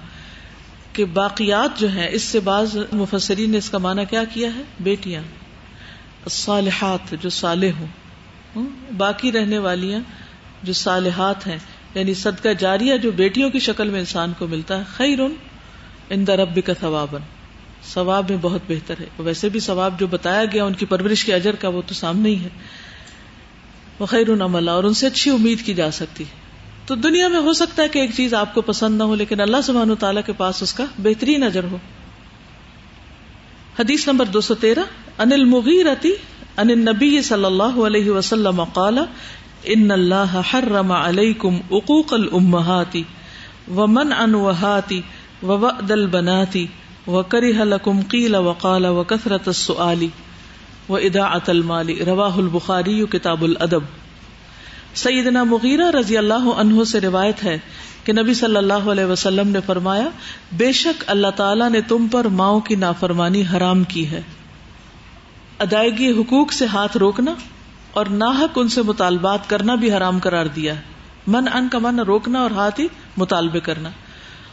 کہ باقیات جو ہیں، اس سے بعض مفسرین نے اس کا معنی کیا کیا ہے؟ بیٹیاں صالحات جو صالح ہوں۔ باقی رہنے والیاں جو صالحات ہیں یعنی صدقہ جاریہ جو بیٹیوں کی شکل میں انسان کو ملتا ہے خیر ان رب کا ثوابن ثواب میں بہت بہتر ہے۔ ویسے بھی ثواب جو بتایا گیا ان کی پرورش کے اجر کا وہ تو سامنے ہی ہے۔ وہ خیر عملہ اور ان سے اچھی امید کی جا سکتی ہے۔ تو دنیا میں ہو سکتا ہے کہ ایک چیز آپ کو پسند نہ ہو، لیکن اللہ سبحان تعالیٰ کے پاس اس کا بہترین اجر ہو۔ حدیث نمبر دو سو تیرہ انل مغیرتی ان نبی صلی اللہ علیہ وسلم قال، ان اللہ حرم علیکم عقوق الامہاتی ومن ان وہاتی ووعد البناتی وکرہ لکم قیل وقال وکثرت السؤال واداعت المال۔ رواہ البخاری، کتاب الادب۔ سیدنا مغیرہ رضی اللہ عنہ سے روایت ہے کہ نبی صلی اللہ علیہ وسلم نے فرمایا، بے شک اللہ تعالیٰ نے تم پر ماؤں کی نافرمانی حرام کی ہے۔ ادائیگی حقوق سے ہاتھ روکنا اور ناحک ان سے مطالبات کرنا بھی حرام قرار دیا ہے۔ من ان کا من روکنا اور ہاتھ ہی مطالبے کرنا۔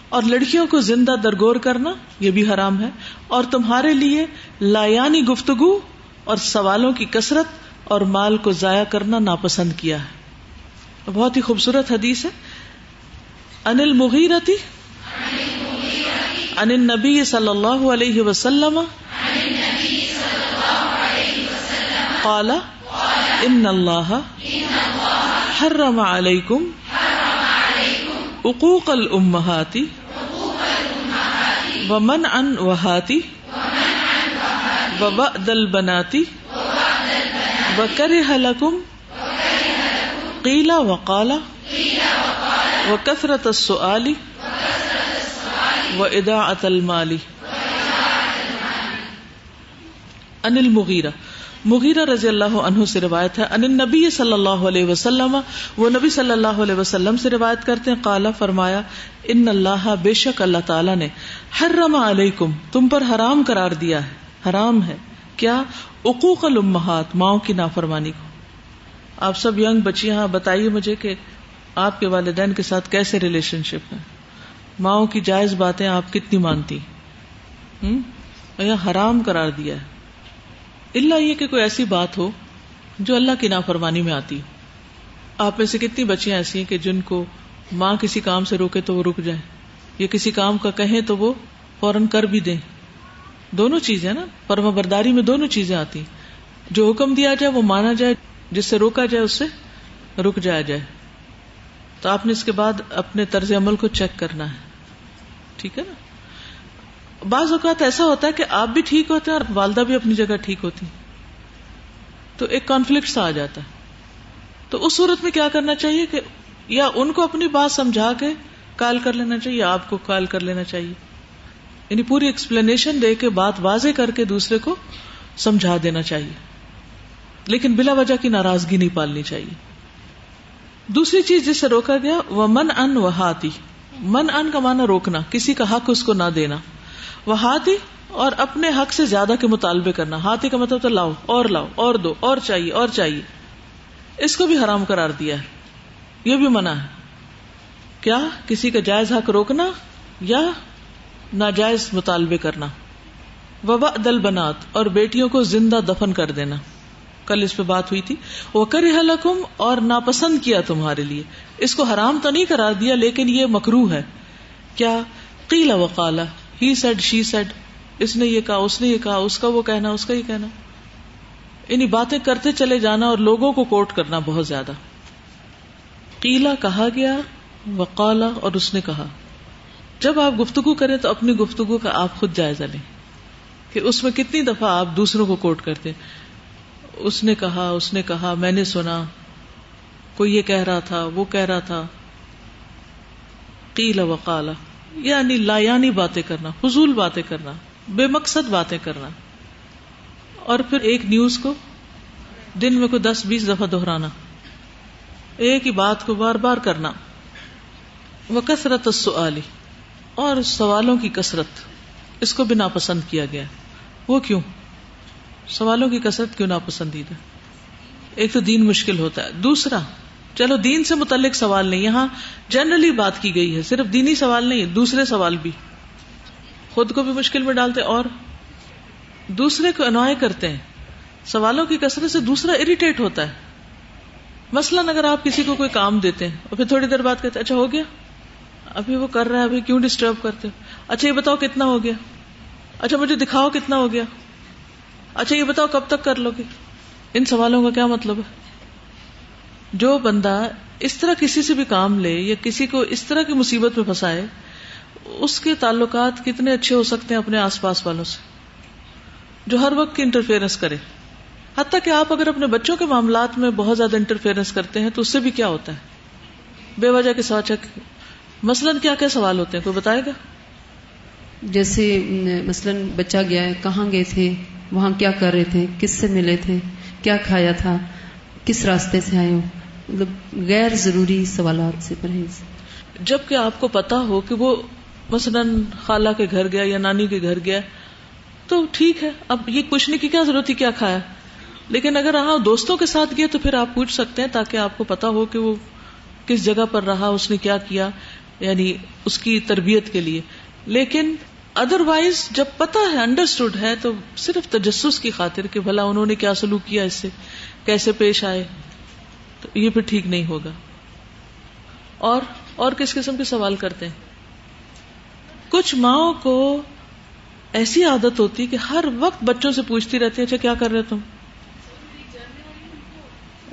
اور لڑکیوں کو زندہ درگور کرنا یہ بھی حرام ہے۔ اور تمہارے لیے لایانی گفتگو اور سوالوں کی کثرت اور مال کو ضائع کرنا ناپسند کیا ہے۔ بہت ہی خوبصورت حدیث ہے۔ انل مغیرتی ان نبی صلی اللہ علیہ وسلم قال ان اللہ حرم علیکم حقوق الامہاتی ومن ان وہاتی وبعد البناتی وکرہ لکم قیلا وقالا و کثرت السؤال و ادا المال ان المغیرہ مغیرہ رضی اللہ عنہ سے روایت ہے ان نبی صلی اللہ علیہ وسلم، وہ نبی صلی اللہ علیہ وسلم سے روایت کرتے ہیں، قالا فرمایا، ان اللہ بے شک اللہ تعالیٰ نے حرم علیکم، تم پر حرام قرار دیا ہے، حرام ہے، کیا؟ عقوق الامہات، ماؤں کی نافرمانی کو۔ آپ سب ینگ بچیاں بتائیے مجھے کہ آپ کے والدین کے ساتھ کیسے ریلیشن شپ ہے؟ ماؤں کی جائز باتیں آپ کتنی مانتی؟ یا حرام قرار دیا ہے؟ اللہ یہ کہ کوئی ایسی بات ہو جو اللہ کی نافرمانی میں آتی آپ میں سے کتنی بچیاں ایسی ہیں کہ جن کو ماں کسی کام سے روکے تو وہ رک جائے یا کسی کام کا کہیں تو وہ فوراً کر بھی دیں۔ دونوں چیزیں نا پرما برداری میں دونوں چیزیں آتی۔ جو حکم دیا جائے وہ مانا جائے۔ جس سے روکا جائے اس سے رک جایا جائے۔ تو آپ نے اس کے بعد اپنے طرز عمل کو چیک کرنا ہے۔ ٹھیک ہے نا؟ بعض اوقات ایسا ہوتا ہے کہ آپ بھی ٹھیک ہوتے ہیں اور والدہ بھی اپنی جگہ ٹھیک ہوتی تو ایک کانفلکٹ سا آ جاتا ہے۔ تو اس صورت میں کیا کرنا چاہیے کہ یا ان کو اپنی بات سمجھا کے کال کر لینا چاہیے آپ کو کال کر لینا چاہیے۔ یعنی پوری ایکسپلینیشن دے کے بات واضح کر کے دوسرے کو سمجھا دینا چاہیے۔ لیکن بلا وجہ کی ناراضگی نہیں پالنی چاہیے۔ دوسری چیز جس سے روکا گیا وہ من ان و ہاتھی من ان کا مانا روکنا، کسی کا حق اس کو نہ دینا۔ وہ ہاتھی اور اپنے حق سے زیادہ کے مطالبے کرنا۔ ہاتھی کا مطلب تو لاؤ، اور لاؤ، اور دو، اور چاہیے اور چاہیے۔ اس کو بھی حرام قرار دیا ہے۔ یہ بھی منع ہے۔ کیا کسی کا جائز حق روکنا یا ناجائز مطالبے کرنا؟ وبا دل بنات اور بیٹیوں کو زندہ دفن کر دینا۔ کل اس پہ بات ہوئی تھی۔ وہ کر حلقم اور ناپسند کیا تمہارے لیے۔ اس کو حرام تو نہیں کرا دیا، لیکن یہ مکرو ہے۔ کیا؟ قیلا وقالا ہی سیڈ شی سیڈ اس نے یہ کہا، اس نے یہ کہا، اس کا وہ کہنا، اس کا یہ کہنا۔ انہیں باتیں کرتے چلے جانا اور لوگوں کو کوٹ کرنا بہت زیادہ۔ قیلا کہا گیا وقالا اور اس نے کہا۔ جب آپ گفتگو کریں تو اپنی گفتگو کا آپ خود جائزہ لیں کہ اس میں کتنی دفعہ آپ دوسروں کو کوٹ کرتے اس نے کہا، اس نے کہا، میں نے سنا۔ کوئی یہ کہہ رہا تھا، وہ کہہ رہا تھا۔ قیل وقالا یعنی لایانی باتیں کرنا فضول باتیں کرنا، بے مقصد باتیں کرنا۔ اور پھر ایک نیوز کو، دن میں کوئی دس بیس دفعہ دہرانا۔ ایک ہی بات کو بار بار کرنا۔ وہ کثرت السؤالی اور سوالوں کی کثرت۔ اس کو بھی ناپسند کیا گیا۔ وہ کیوں؟ سوالوں کی کثرت کیوں ناپسندیدہ ایک تو دین مشکل ہوتا ہے، دوسرا، چلو دین سے متعلق سوال نہیں، یہاں جنرلی بات کی گئی ہے، صرف دینی سوال نہیں، دوسرے سوال بھی۔ خود کو بھی مشکل میں ڈالتے اور دوسرے کو انوائے کرتے ہیں۔ سوالوں کی کثرت سے دوسرا اریٹیٹ ہوتا ہے۔ مثلاً اگر آپ کسی کو کوئی کام دیتے ہیں اور پھر تھوڑی دیر بات کہتے اچھا ہو گیا، ابھی وہ کر رہا ہے، ابھی کیوں ڈسٹرب کرتے اچھا یہ بتاؤ کتنا ہو گیا؟ اچھا مجھے دکھاؤ کتنا ہو گیا؟ اچھا یہ بتاؤ، کب تک کر لو گے؟ ان سوالوں کا کیا مطلب ہے؟ جو بندہ اس طرح کسی سے بھی کام لے یا کسی کو اس طرح کی مصیبت میں پھنسائے، اس کے تعلقات کتنے اچھے ہو سکتے ہیں اپنے آس پاس والوں سے؟ جو ہر وقت کی انٹرفیئرنس کرے۔ حتیٰ کہ آپ اگر اپنے بچوں کے معاملات میں بہت زیادہ انٹرفیئرنس کرتے ہیں تو اس سے بھی کیا ہوتا ہے؟ بے وجہ کے ساتھ مثلاً کیا کیا سوال ہوتے ہیں؟ کوئی بتائے گا؟ جیسے مثلاً بچہ گیا ہے، کہاں گئے تھے؟ وہاں کیا کر رہے تھے؟ کس سے ملے تھے؟ کیا کھایا تھا؟ کس راستے سے آئے ہو؟ مطلب غیر ضروری سوالات سے پرہیز۔ جبکہ آپ کو پتا ہو کہ وہ مثلاً خالہ کے گھر گیا یا نانی کے گھر گیا، تو ٹھیک ہے، اب یہ پوچھنے کی کیا ضرورت تھی کیا کھایا؟ لیکن اگر ہاں دوستوں کے ساتھ گیا تو پھر آپ پوچھ سکتے ہیں تاکہ آپ کو پتا ہو کہ وہ کس جگہ پر رہا، اس نے کیا کیا یعنی اس کی تربیت کے لیے۔ لیکن ادر وائز جب پتا ہے انڈرسٹوڈ ہے، تو صرف تجسس کی خاطر کہ بھلا انہوں نے کیا سلوک کیا اس سے، کیسے پیش آئے، تو یہ پھر ٹھیک نہیں ہوگا۔ اور اور کس قسم کے سوال کرتے ہیں؟ کچھ ماؤں کو ایسی عادت ہوتی کہ ہر وقت بچوں سے پوچھتی رہتی ہے اچھا کیا کر رہے تم؟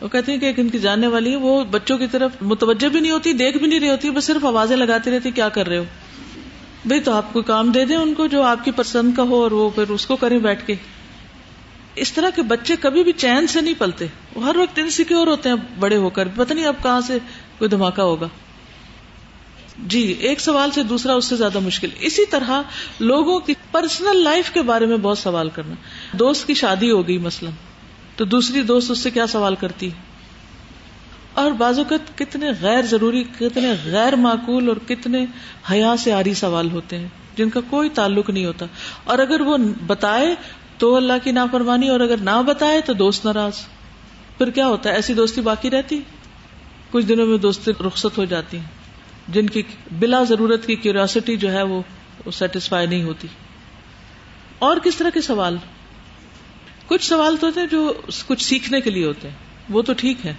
وہ کہتی ہیں کہ ایک ان کی جاننے والی ہے، وہ بچوں کی طرف متوجہ بھی نہیں ہوتی، دیکھ بھی نہیں رہی ہوتی، بس صرف آوازیں لگاتی رہتی، کیا کر رہے ہو؟ بھائی تو آپ کو کام دے دیں ان کو جو آپ کی پسند کا ہو اور وہ پھر اس کو کریں بیٹھ کے۔ اس طرح کے بچے کبھی بھی چین سے نہیں پلتے۔ وہ ہر وقت انسیکیور ہوتے ہیں، بڑے ہو کر۔ پتہ نہیں اب کہاں سے کوئی دھماکہ ہوگا۔ جی ایک سوال سے دوسرا اس سے زیادہ مشکل۔ اسی طرح لوگوں کی پرسنل لائف کے بارے میں بہت سوال کرنا۔ دوست کی شادی ہو گئی مثلاً۔ تو دوسری دوست اس سے کیا سوال کرتی؟ ہے اور بعض اوقات کتنے غیر ضروری، کتنے غیر معقول اور کتنے حیا سے آری سوال ہوتے ہیں، جن کا کوئی تعلق نہیں ہوتا۔ اور اگر وہ بتائے تو اللہ کی نافرمانی، اور اگر نہ بتائے تو دوست ناراض۔ پھر کیا ہوتا ہے؟ ایسی دوستی باقی رہتی؟ کچھ دنوں میں دوستی رخصت ہو جاتی۔ ہیں جن کی بلا ضرورت کی کیوریاسٹی جو ہے وہ سیٹسفائی نہیں ہوتی۔ اور کس طرح کے سوال؟ کچھ سوال تو ہوتے ہیں جو کچھ سیکھنے کے لیے ہوتے ہیں۔ وہ تو ٹھیک ہے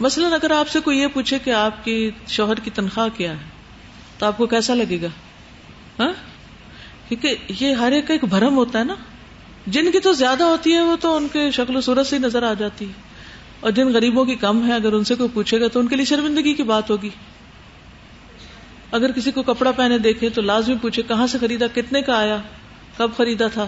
مثلاً اگر آپ سے کوئی یہ پوچھے کہ آپ کی شوہر کی تنخواہ کیا ہے، تو آپ کو کیسا لگے گا؟ ہاں؟ کیونکہ یہ ہر ایک کا ایک بھرم ہوتا ہے نا۔ جن کی تو زیادہ ہوتی ہے وہ تو ان کے شکل و صورت سے نظر آ جاتی ہے۔ اور جن غریبوں کی کم ہے، اگر ان سے کوئی پوچھے گا تو ان کے لیے شرمندگی کی بات ہوگی۔ اگر کسی کو کپڑا پہنے دیکھے تو لازمی پوچھے، کہاں سے خریدا؟ کتنے کا آیا؟ کب خریدا تھا؟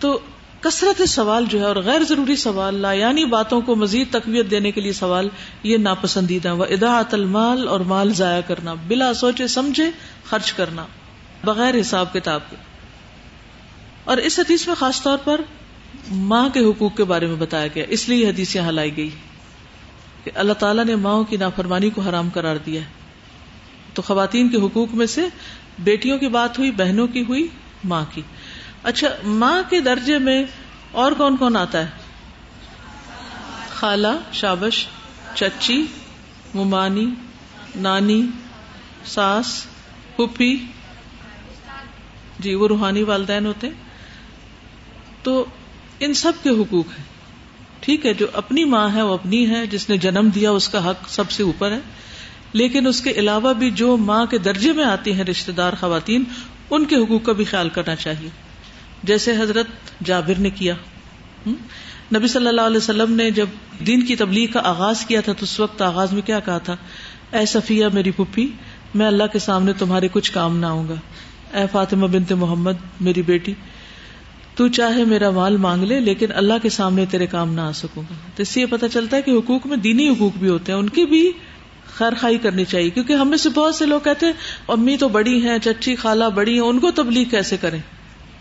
تو کثرت سوال جو ہے اور غیر ضروری سوال لا یعنی باتوں کو مزید تقویت دینے کے لیے سوال، یہ ناپسندیدہ و ادا المال اور مال ضائع کرنا، بلا سوچے سمجھے خرچ کرنا، بغیر حساب کتاب کے۔ اور اس حدیث میں خاص طور پر ماں کے حقوق کے بارے میں بتایا گیا، اس لیے یہ حدیث یہاں لائی گئی کہ اللہ تعالیٰ نے ماں کی نافرمانی کو حرام قرار دیا ہے۔ تو خواتین کے حقوق میں سے بیٹیوں کی بات ہوئی، بہنوں کی ہوئی، ماں کی۔ اچھا ماں کے درجے میں اور کون کون آتا ہے؟ خالہ، شابش، چچی، ممانی، نانی، ساس پپھی جی وہ روحانی والدین ہوتے تو ان سب کے حقوق ہیں۔ ٹھیک ہے، جو اپنی ماں ہے، وہ اپنی ہے۔ جس نے جنم دیا، اس کا حق سب سے اوپر ہے۔ لیکن اس کے علاوہ بھی جو ماں کے درجے میں آتی ہیں رشتے دار خواتین، ان کے حقوق کا بھی خیال کرنا چاہیے۔ جیسے حضرت جابر نے کیا۔ نبی صلی اللہ علیہ وسلم نے جب دین کی تبلیغ کا آغاز کیا تھا تو اس وقت آغاز میں کیا کہا تھا؟ اے صفیہ میری پپھی میں اللہ کے سامنے تمہارے کچھ کام نہ آؤں گا۔ اے فاطمہ بنت محمد، میری بیٹی، تو چاہے میرا مال مانگ لے، لیکن اللہ کے سامنے تیرے کام نہ آ سکوں گا۔ تو اس سے یہ پتا چلتا ہے کہ حقوق میں دینی حقوق بھی ہوتے ہیں، ان کی بھی خیر خائی کرنی چاہیے۔ کیونکہ ہم میں سے بہت سے لوگ کہتے ہیں، امی تو بڑی ہیں، چچی، خالہ بڑی ہیں، ان کو تبلیغ کیسے کریں؟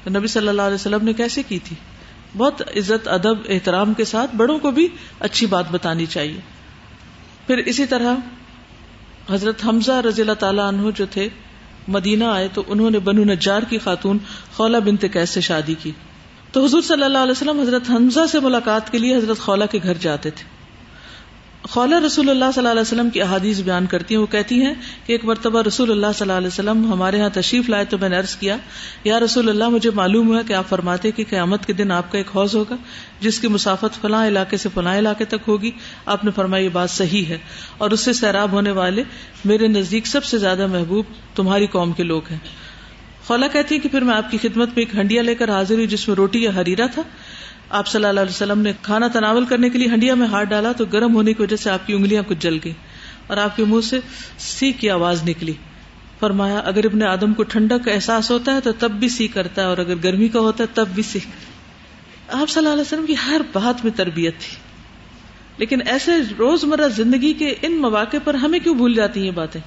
تو نبی صلی اللہ علیہ وسلم نے کیسے کی تھی؟ بہت عزت، ادب، احترام کے ساتھ بڑوں کو بھی اچھی بات بتانی چاہیے۔ پھر اسی طرح حضرت حمزہ رضی اللہ تعالیٰ عنہ جو تھے، مدینہ آئے تو انہوں نے بنو نجار کی خاتون خولا بنت کیس سے شادی کی۔ تو حضور صلی اللہ علیہ وسلم حضرت حمزہ سے ملاقات کے لیے حضرت خولا کے گھر جاتے تھے۔ خولا رسول اللہ صلی اللہ علیہ وسلم کی احادیث بیان کرتی ہیں، وہ کہتی ہیں کہ ایک مرتبہ رسول اللہ صلی اللہ علیہ وسلم ہمارے یہاں تشریف لائے تو میں نے عرض کیا، یا رسول اللہ، مجھے معلوم ہوا کہ آپ فرماتے کہ قیامت کے دن آپ کا ایک حوض ہوگا، جس کی مسافت فلاں علاقے سے فلاں علاقے تک ہوگی۔ آپ نے فرمایا، یہ بات صحیح ہے اور اس سے سیراب ہونے والے میرے نزدیک سب سے زیادہ محبوب تمہاری قوم کے لوگ ہیں۔ خولا کہتی ہے کہ پھر میں آپ کی خدمت میں ایک ہنڈیا لے کر حاضر ہوئی جس میں روٹی یا ہریرا تھا۔ آپ صلی اللہ علیہ وسلم نے کھانا تناول کرنے کے لیے ہنڈیا میں ہاتھ ڈالا تو گرم ہونے کی وجہ سے آپ کی انگلیاں کچھ جل گئی اور آپ کے منہ سے سی کی آواز نکلی۔ فرمایا، اگر ابن آدم کو ٹھنڈک کا احساس ہوتا ہے تو تب بھی سی کرتا ہے اور اگر گرمی کا ہوتا ہے تب بھی سی آپ صلی اللہ علیہ وسلم کی ہر بات میں تربیت تھی۔ لیکن ایسے روزمرہ زندگی کے ان مواقع پر ہمیں کیوں بھول جاتی ہیں باتیں؟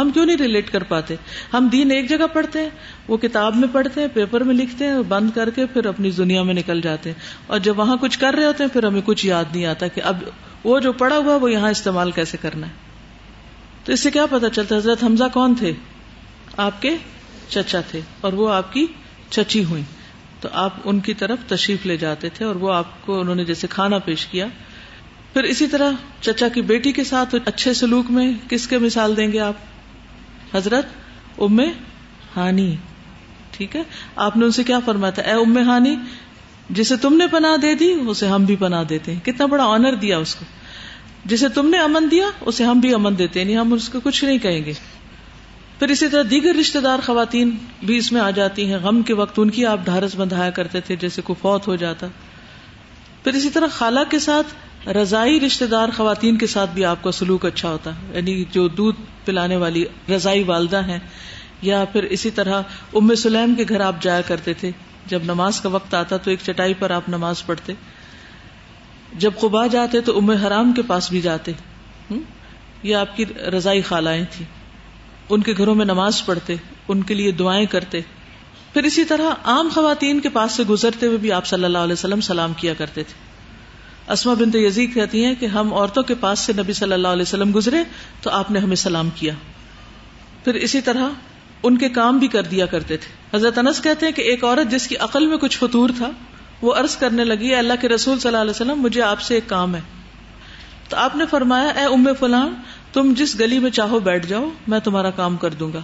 ہم کیوں نہیں ریلیٹ کر پاتے؟ ہم دین ایک جگہ پڑھتے ہیں، وہ کتاب میں پڑھتے ہیں پیپر میں لکھتے ہیں، بند کر کے پھر اپنی دنیا میں نکل جاتے ہیں۔ اور جب وہاں کچھ کر رہے ہوتے ہیں، پھر ہمیں کچھ یاد نہیں آتا کہ اب وہ جو پڑا ہوا وہ یہاں استعمال کیسے کرنا ہے۔ تو اس سے کیا پتا چلتا حضرت حمزہ کون تھے؟ آپ کے چچا تھے اور وہ آپ کی چچی ہوئی تو آپ ان کی طرف تشریف لے جاتے تھے اور وہ آپ کو انہوں نے جیسے کھانا پیش کیا۔ پھر اسی طرح چچا کی بیٹی کے ساتھ اچھے سلوک میں کس کے مثال دیں گے آپ؟ حضرت ام ہانی، ٹھیک ہے؟ آپ نے ان سے کیا فرمایا تھا؟ اے ام ہانی، جسے تم نے پناہ دے دی، اسے ہم بھی پناہ دیتے ہیں۔ کتنا بڑا آنر دیا اس کو۔ جسے تم نے امن دیا، اسے ہم بھی امن دیتے نہیں یعنی ہم اس کو کچھ نہیں کہیں گے۔ پھر اسی طرح دیگر رشتے دار خواتین بھی اس میں آ جاتی ہیں۔ غم کے وقت ان کی آپ ڈھارس بندھایا کرتے تھے، جیسے کو فوت ہو جاتا۔ پھر اسی طرح خالہ کے ساتھ رضائی رشتے دار خواتین کے ساتھ بھی آپ کا سلوک اچھا ہوتا ہے یعنی جو دودھ پلانے والی رضائی والدہ ہیں، یا پھر اسی طرح ام سلیم کے گھر آپ جایا کرتے تھے، جب نماز کا وقت آتا تو ایک چٹائی پر آپ نماز پڑھتے۔ جب قبا جاتے تو ام حرام کے پاس بھی جاتے۔ یہ آپ کی رضائی خالائیں تھی ان کے گھروں میں نماز پڑھتے، ان کے لیے دعائیں کرتے۔ پھر اسی طرح عام خواتین کے پاس سے گزرتے ہوئے بھی آپ صلی اللہ علیہ وسلم سلام کیا کرتے تھے۔ اسما بنت یزید کہتی ہیں کہ ہم عورتوں کے پاس سے نبی صلی اللہ علیہ وسلم گزرے تو آپ نے ہمیں سلام کیا۔ پھر اسی طرح ان کے کام بھی کر دیا کرتے تھے۔ حضرت انس کہتے ہیں کہ ایک عورت جس کی عقل میں کچھ فطور تھا، وہ عرض کرنے لگی اللہ کے رسول صلی اللہ علیہ وسلم، مجھے آپ سے ایک کام ہے۔ تو آپ نے فرمایا، اے ام فلان، تم جس گلی میں چاہو بیٹھ جاؤ، میں تمہارا کام کر دوں گا۔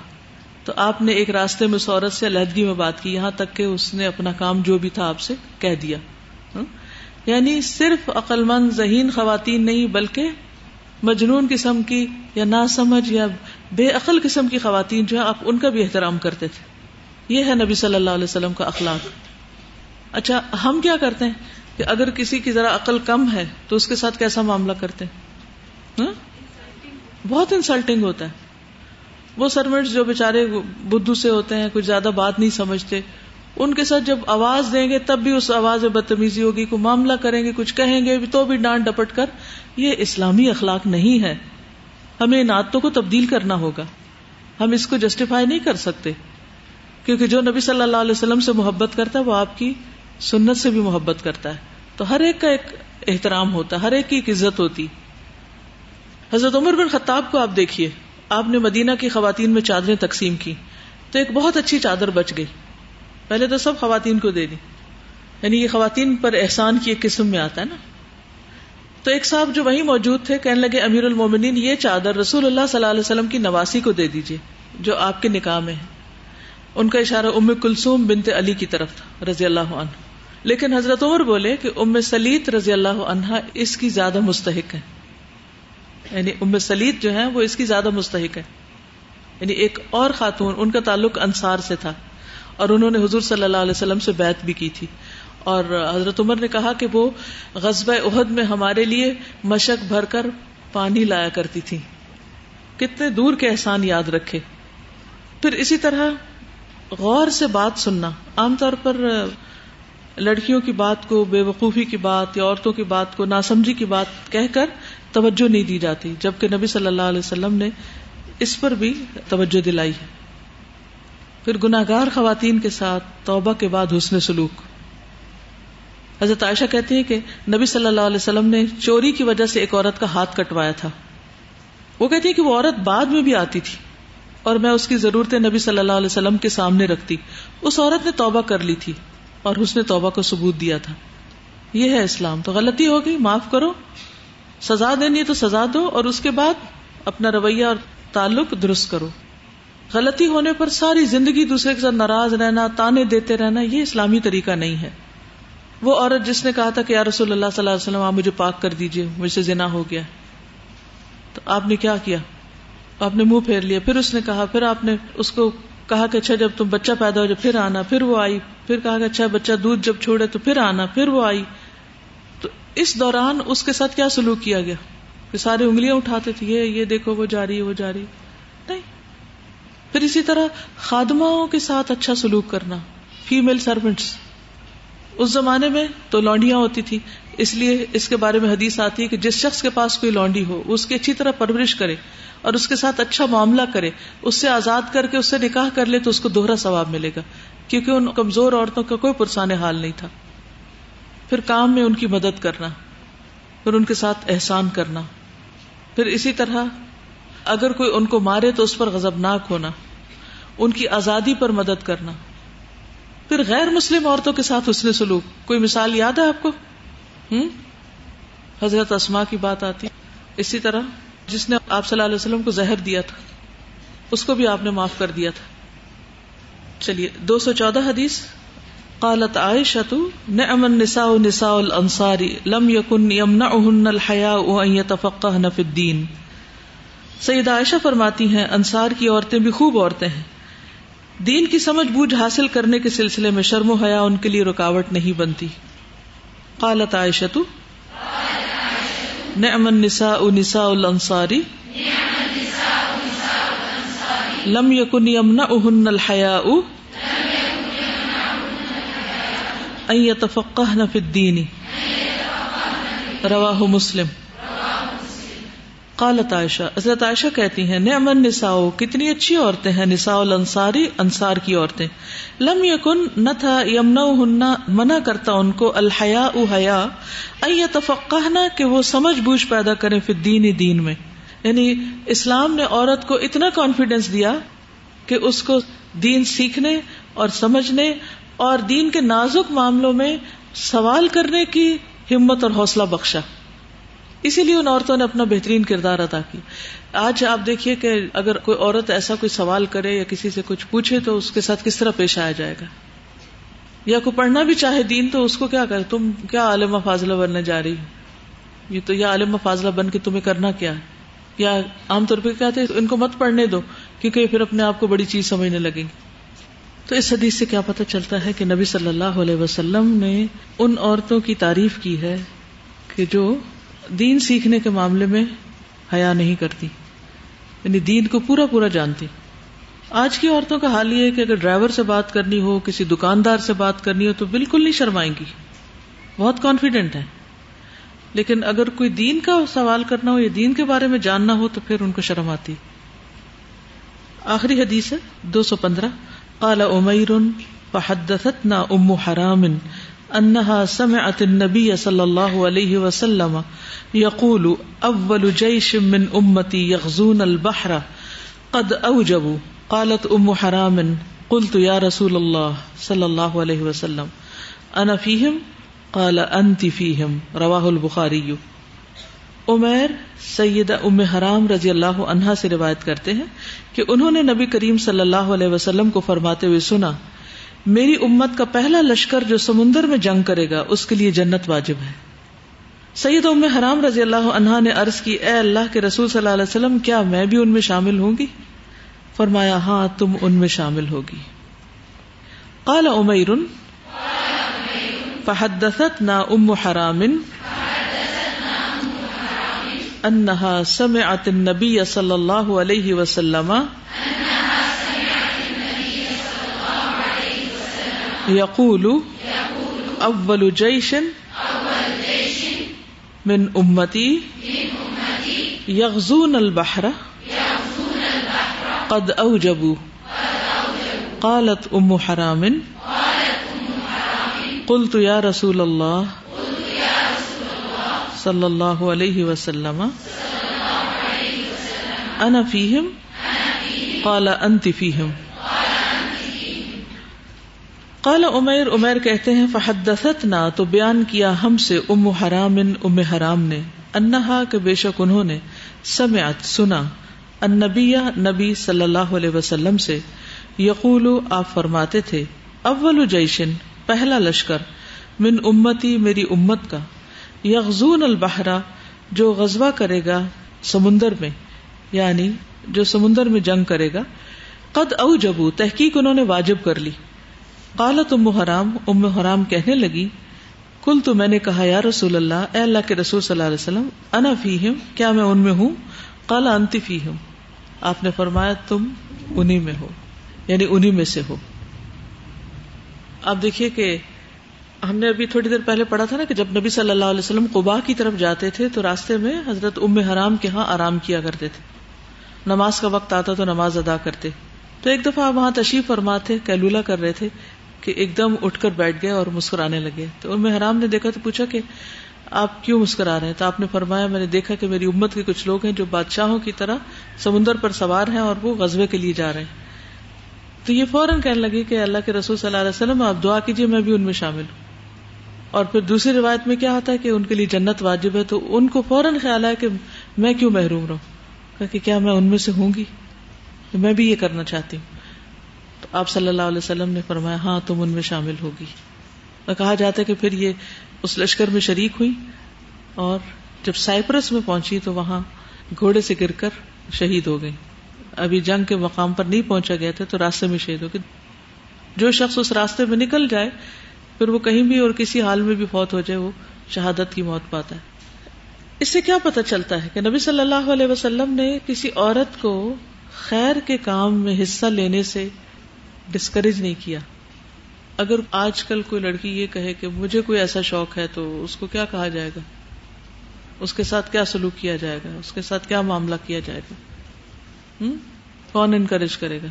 تو آپ نے ایک راستے میں سورت سے علیحدگی میں بات کی، یہاں تک کہ اس نے اپنا کام جو بھی تھا آپ سے کہہ دیا۔ یعنی صرف عقل مند ذہین خواتین نہیں، بلکہ مجنون قسم کی یا نا سمجھ یا بے عقل قسم کی خواتین جو ہے آپ ان کا بھی احترام کرتے تھے۔ یہ ہے نبی صلی اللہ علیہ وسلم کا اخلاق۔ اچھا ہم کیا کرتے ہیں؟ کہ اگر کسی کی ذرا عقل کم ہے، تو اس کے ساتھ کیسا معاملہ کرتے ہیں؟ ہاں؟ بہت انسلٹنگ ہوتا ہے۔ وہ سروینٹس جو بےچارے بدھو سے ہوتے ہیں، کچھ زیادہ بات نہیں سمجھتے ان کے ساتھ جب آواز دیں گے تب بھی اس آواز میں بدتمیزی ہوگی، کوئی معاملہ کریں گے، کچھ کہیں گے، تو بھی ڈانٹ ڈپٹ کر۔ یہ اسلامی اخلاق نہیں ہے۔ ہمیں ان عادتوں کو تبدیل کرنا ہوگا۔ ہم اس کو جسٹیفائی نہیں کر سکتے۔ کیونکہ جو نبی صلی اللہ علیہ وسلم سے محبت کرتا ہے، وہ آپ کی سنت سے بھی محبت کرتا ہے۔ تو ہر ایک کا ایک احترام ہوتا ہے، ہر ایک کی ایک عزت ہوتی۔ حضرت عمر بن خطاب کو آپ دیکھیے۔ آپ نے مدینہ کی خواتین میں چادریں تقسیم کی۔ تو ایک بہت اچھی چادر بچ گئی۔ پہلے تو سب خواتین کو دے دی۔ یعنی یہ خواتین پر احسان کی ایک قسم میں آتا ہے نا۔ تو ایک صاحب جو وہی موجود تھے، کہنے لگے، امیر المومنین، یہ چادر رسول اللہ صلی اللہ علیہ وسلم کی نواسی کو دے دیجیے جو آپ کے نکاح میں ہے۔ ان کا اشارہ ام کلسوم بنتے علی کی طرف تھا، رضی اللہ عنہ۔ لیکن حضرت عمر بولے کہ ام سلیت رضی اللہ عنہا اس کی زیادہ مستحق ہے یعنی ام سلیت جو ہے وہ اس کی زیادہ مستحق ہے یعنی ایک اور خاتون، ان کا تعلق انصار سے تھا۔ اور انہوں نے حضور صلی اللہ علیہ وسلم سے بیعت بھی کی تھی۔ اور حضرت عمر نے کہا کہ وہ غزب عہد میں ہمارے لیے مشق بھر کر پانی لایا کرتی تھی کتنے دور کے احسان یاد رکھے۔ پھر اسی طرح غور سے بات سننا۔ عام طور پر لڑکیوں کی بات کو، بے وقوفی کی بات یا عورتوں کی بات کو، ناسمجھی کی بات کہہ کر توجہ نہیں دی جاتی۔ جبکہ نبی صلی اللہ علیہ وسلم نے اس پر بھی توجہ دلائی۔ ہے پھر گناگار خواتین کے ساتھ توبہ کے بعد حسن سلوک۔ حضرت عائشہ کہتی ہے کہ نبی صلی اللہ علیہ وسلم نے چوری کی وجہ سے ایک عورت کا ہاتھ کٹوایا تھا۔ وہ کہتی ہے کہ وہ عورت بعد میں بھی آتی تھی اور میں اس کی ضرورت نبی صلی اللہ علیہ وسلم کے سامنے رکھتی۔ اس عورت نے توبہ کر لی تھی اور حسن توبہ کو ثبوت دیا تھا۔ یہ ہے اسلام۔ تو غلطی ہوگی، معاف کرو۔ سزا دینی ہے تو سزا دو اور اس کے بعد اپنا رویہ اور تعلق درست کرو۔ غلطی ہونے پر ساری زندگی دوسرے کے ساتھ ناراض رہنا، تانے دیتے رہنا، یہ اسلامی طریقہ نہیں ہے۔ وہ عورت جس نے کہا تھا کہ یا رسول اللہ صلی اللہ علیہ وسلم، آپ مجھے پاک کر دیجیے مجھ سے زنا ہو گیا۔ تو آپ نے کیا کیا؟ آپ نے منہ پھیر لیا، پھر اس نے کہا، پھر آپ نے اس کو کہا کہ اچھا جب تم بچہ پیدا ہو جائے پھر آنا، پھر وہ آئی۔ پھر کہا کہ اچھا بچہ دودھ جب چھوڑے تو پھر آنا، پھر وہ آئی۔ تو اس دوران اس کے ساتھ کیا سلوک کیا گیا؟ کہ سارے انگلیاں اٹھاتے تھے، یہ یہ دیکھو، وہ جاری وہ جاری نہیں پھر اسی طرح خادماؤں کے ساتھ اچھا سلوک کرنا فیمل سروینٹس اس زمانے میں تو لانڈیاں ہوتی تھی اس لیے اس کے بارے میں حدیث آتی ہے کہ جس شخص کے پاس کوئی لانڈی ہو اس کی اچھی طرح پرورش کرے اور اس کے ساتھ اچھا معاملہ کرے، اس سے آزاد کر کے اس سے نکاح کر لے تو اس کو دوہرا ثواب ملے گا، کیونکہ ان کمزور عورتوں کا کوئی پرسان حال نہیں تھا۔ پھر کام میں ان کی مدد کرنا، پھر ان کے ساتھ احسان کرنا، پھر اسی طرح اگر کوئی ان کو مارے تو اس پر غزبناک ہونا، ان کی آزادی پر مدد کرنا۔ پھر غیر مسلم عورتوں کے ساتھ اس نے سلوک، کوئی مثال یاد ہے آپ کو؟ ہوں حضرت اسما کی بات آتی۔ اسی طرح جس نے آپ صلی اللہ علیہ وسلم کو زہر دیا تھا، اس کو بھی آپ نے معاف کر دیا تھا۔ چلیے، دو سو چودہ حدیث۔ قالت عائشة نعم النساء نساء الانصار لم يكن يمنعهن الحياء ان يتفقهن في الدين سیدہ عائشہ فرماتی ہیں، انصار کی عورتیں بھی خوب عورتیں ہیں۔ دین کی سمجھ بوجھ حاصل کرنے کے سلسلے میں شرم و حیا ان کے لیے رکاوٹ نہیں بنتی۔ قالت عائشة نعم النساء نساء الانصار۔ لم يكن يمنعهن الحياء ان يتفقهن في الدين رواه مسلم۔ قالت عائشہ، حضرت عائشہ کہتی ہیں، نعم النساء، کتنی اچھی عورتیں ہیں، نساء الانصاری، انصار کی عورتیں۔ لم یکن نہ تھا یمنعہن، منع کرتا ان کو، الحیاء حیا ان يتفقهن کہ وہ سمجھ بوجھ پیدا کریں فی الدین، دین میں۔ یعنی اسلام نے عورت کو اتنا کانفیڈینس دیا کہ اس کو دین سیکھنے اور سمجھنے اور دین کے نازک معاملوں میں سوال کرنے کی ہمت اور حوصلہ بخشا۔ اسی لیے ان عورتوں نے اپنا بہترین کردار ادا کیا۔ آج آپ دیکھیے کہ اگر کوئی عورت ایسا کوئی سوال کرے یا کسی سے کچھ پوچھے تو اس کے ساتھ کس طرح پیش آیا جائے گا؟ یا کوئی پڑھنا بھی چاہے دین تو اس کو کیا کہ تم کیا عالم فاضلہ بننے جا رہی یہ تو یہ عالم فاضلہ بن کے تمہیں کرنا کیا؟ ہے یا عام طور پہ کہتے ان کو مت پڑھنے دو کیونکہ یہ پھر اپنے آپ کو بڑی چیز سمجھنے لگیں گے۔ تو اس حدیث سے کیا پتہ چلتا ہے کہ نبی صلی اللہ علیہ وسلم نے ان عورتوں کی تعریف کی ہے کہ جو دین سیکھنے کے معاملے میں حیا نہیں کرتی یعنی دین کو پورا پورا جانتی۔ آج کی عورتوں کا حال یہ ہے کہ اگر ڈرائیور سے بات کرنی ہو، کسی دکاندار سے بات کرنی ہو، تو بالکل نہیں شرمائیں گی۔ بہت کانفیڈینٹ ہے لیکن اگر کوئی دین کا سوال کرنا ہو یا دین کے بارے میں جاننا ہو، تو پھر ان کو شرم آتی۔ آخری حدیث ہے، دو سو پندرہ۔ قال امیر فحدثتنا ام حرام۔ انها سمعت النبي صلى الله عليه وسلم يقول اول جيش من امتي يغزون البحر، قد اوجبوا قالت ام حرام، قلت يا رسول الله صلى الله عليه وسلم، انا فيهم قال، انت فیہم، رواہ البخاری۔ عمیر، سید ام حرام رضی اللہ عنہا سے روایت کرتے ہیں کہ انہوں نے نبی کریم صلی اللہ علیہ وسلم کو فرماتے ہوئے سنا میری امت کا پہلا لشکر جو سمندر میں جنگ کرے گا، اس کے لیے جنت واجب ہے۔ سید ام حرام رضی اللہ عنہا نے عرض کی، اے اللہ کے رسول صلی اللہ علیہ وسلم، کیا میں بھی ان میں شامل ہوں گی؟ فرمایا ہاں تم ان میں شامل ہوگی۔ قال عمیر، فحدثتنا ام حرام انها سمعت النبي صلى الله عليه وسلم يقول اول جيش من امتي يغزون البحر قد اوجبوا قالت ام حرام قلت یا رسول اللہ صلی اللہ علیہ وسلم انا فیہم قال انت فیہم قال عمیر عمیر کہتے ہیں، فحدثتنا، تو بیان کیا ہم سے ام حرام ام حرام نے۔ انہا، کہ بے شک انہوں نے سمعت، سنا۔ النبی، نبی صلی اللہ علیہ وسلم سے یقول آپ فرماتے تھے، اول جیشن پہلا لشکر، من امتی، میری امت کا۔ یغزون البحرا جو غزوہ کرے گا سمندر میں یعنی جو سمندر میں جنگ کرے گا۔ قد او جبو تحقیق انہوں نے واجب کر لی۔ قالت ام حرام ام حرام کہنے لگی کل تو میں نے کہا، یا رسول اللہ، اے اللہ کے رسول صلی اللہ علیہ وسلم، انا فیہم، کیا میں ان میں ہوں؟ کالا انت فیہم۔ آپ نے فرمایا، تم انہی میں ہو یعنی انہی میں سے ہو۔ آپ دیکھیے کہ ہم نے ابھی تھوڑی دیر پہلے پڑھا تھا نا کہ جب نبی صلی اللہ علیہ وسلم قبا کی طرف جاتے تھے، تو راستے میں حضرت ام حرام کے ہاں آرام کیا کرتے تھے۔ نماز کا وقت آتا تو نماز ادا کرتے۔ تو ایک دفعہ وہاں تشریف فرما تھے، کیلولا کر رہے تھے۔ کہ ایک دم اٹھ کر بیٹھ گئے اور مسکرانے لگے۔ تو ام حرام نے دیکھا تو پوچھا کہ آپ کیوں مسکرا رہے ہیں؟ تو آپ نے فرمایا، میں نے دیکھا کہ میری امت کے کچھ لوگ ہیں جو بادشاہوں کی طرح سمندر پر سوار ہیں اور وہ غزبے کے لیے جا رہے ہیں۔ تو یہ فوراً کہنے لگی کہ اللہ کے رسول صلی اللہ علیہ وسلم، آپ دعا کیجیے میں بھی ان میں شامل ہوں۔ اور پھر دوسری روایت میں کیا ہوتا ہے کہ ان کے لیے جنت واجب ہے، تو ان کو فوراً خیال ہے کہ میں کیوں محروم رہوں؟ کہ کیا میں ان میں سے ہوں گی؟ میں بھی یہ کرنا چاہتی ہوں۔ تو آپ صلی اللہ علیہ وسلم نے فرمایا ہاں تم ان میں شامل ہوگی۔ اور کہا جاتا ہے کہ پھر یہ اس لشکر میں شریک ہوئی اور جب سائپرس میں پہنچی تو وہاں گھوڑے سے گر کر شہید ہو گئی۔ ابھی جنگ کے مقام پر نہیں پہنچا گیا تھا تو راستے میں شہید ہو گئے جو شخص اس راستے میں نکل جائے، پھر وہ کہیں بھی اور کسی حال میں بھی فوت ہو جائے، وہ شہادت کی موت پاتا ہے۔ اس سے کیا پتا چلتا ہے کہ نبی صلی اللہ علیہ وسلم نے کسی عورت کو خیر کے کام میں حصہ لینے سے ڈسکریج نہیں کیا۔ اگر آج کل کوئی لڑکی یہ کہے کہ مجھے کوئی ایسا شوق ہے تو اس کو کیا کہا جائے گا؟ اس کے ساتھ کیا سلوک کیا جائے گا؟ اس کے ساتھ کیا معاملہ کیا جائے گا؟ کون انکریج کرے گا؟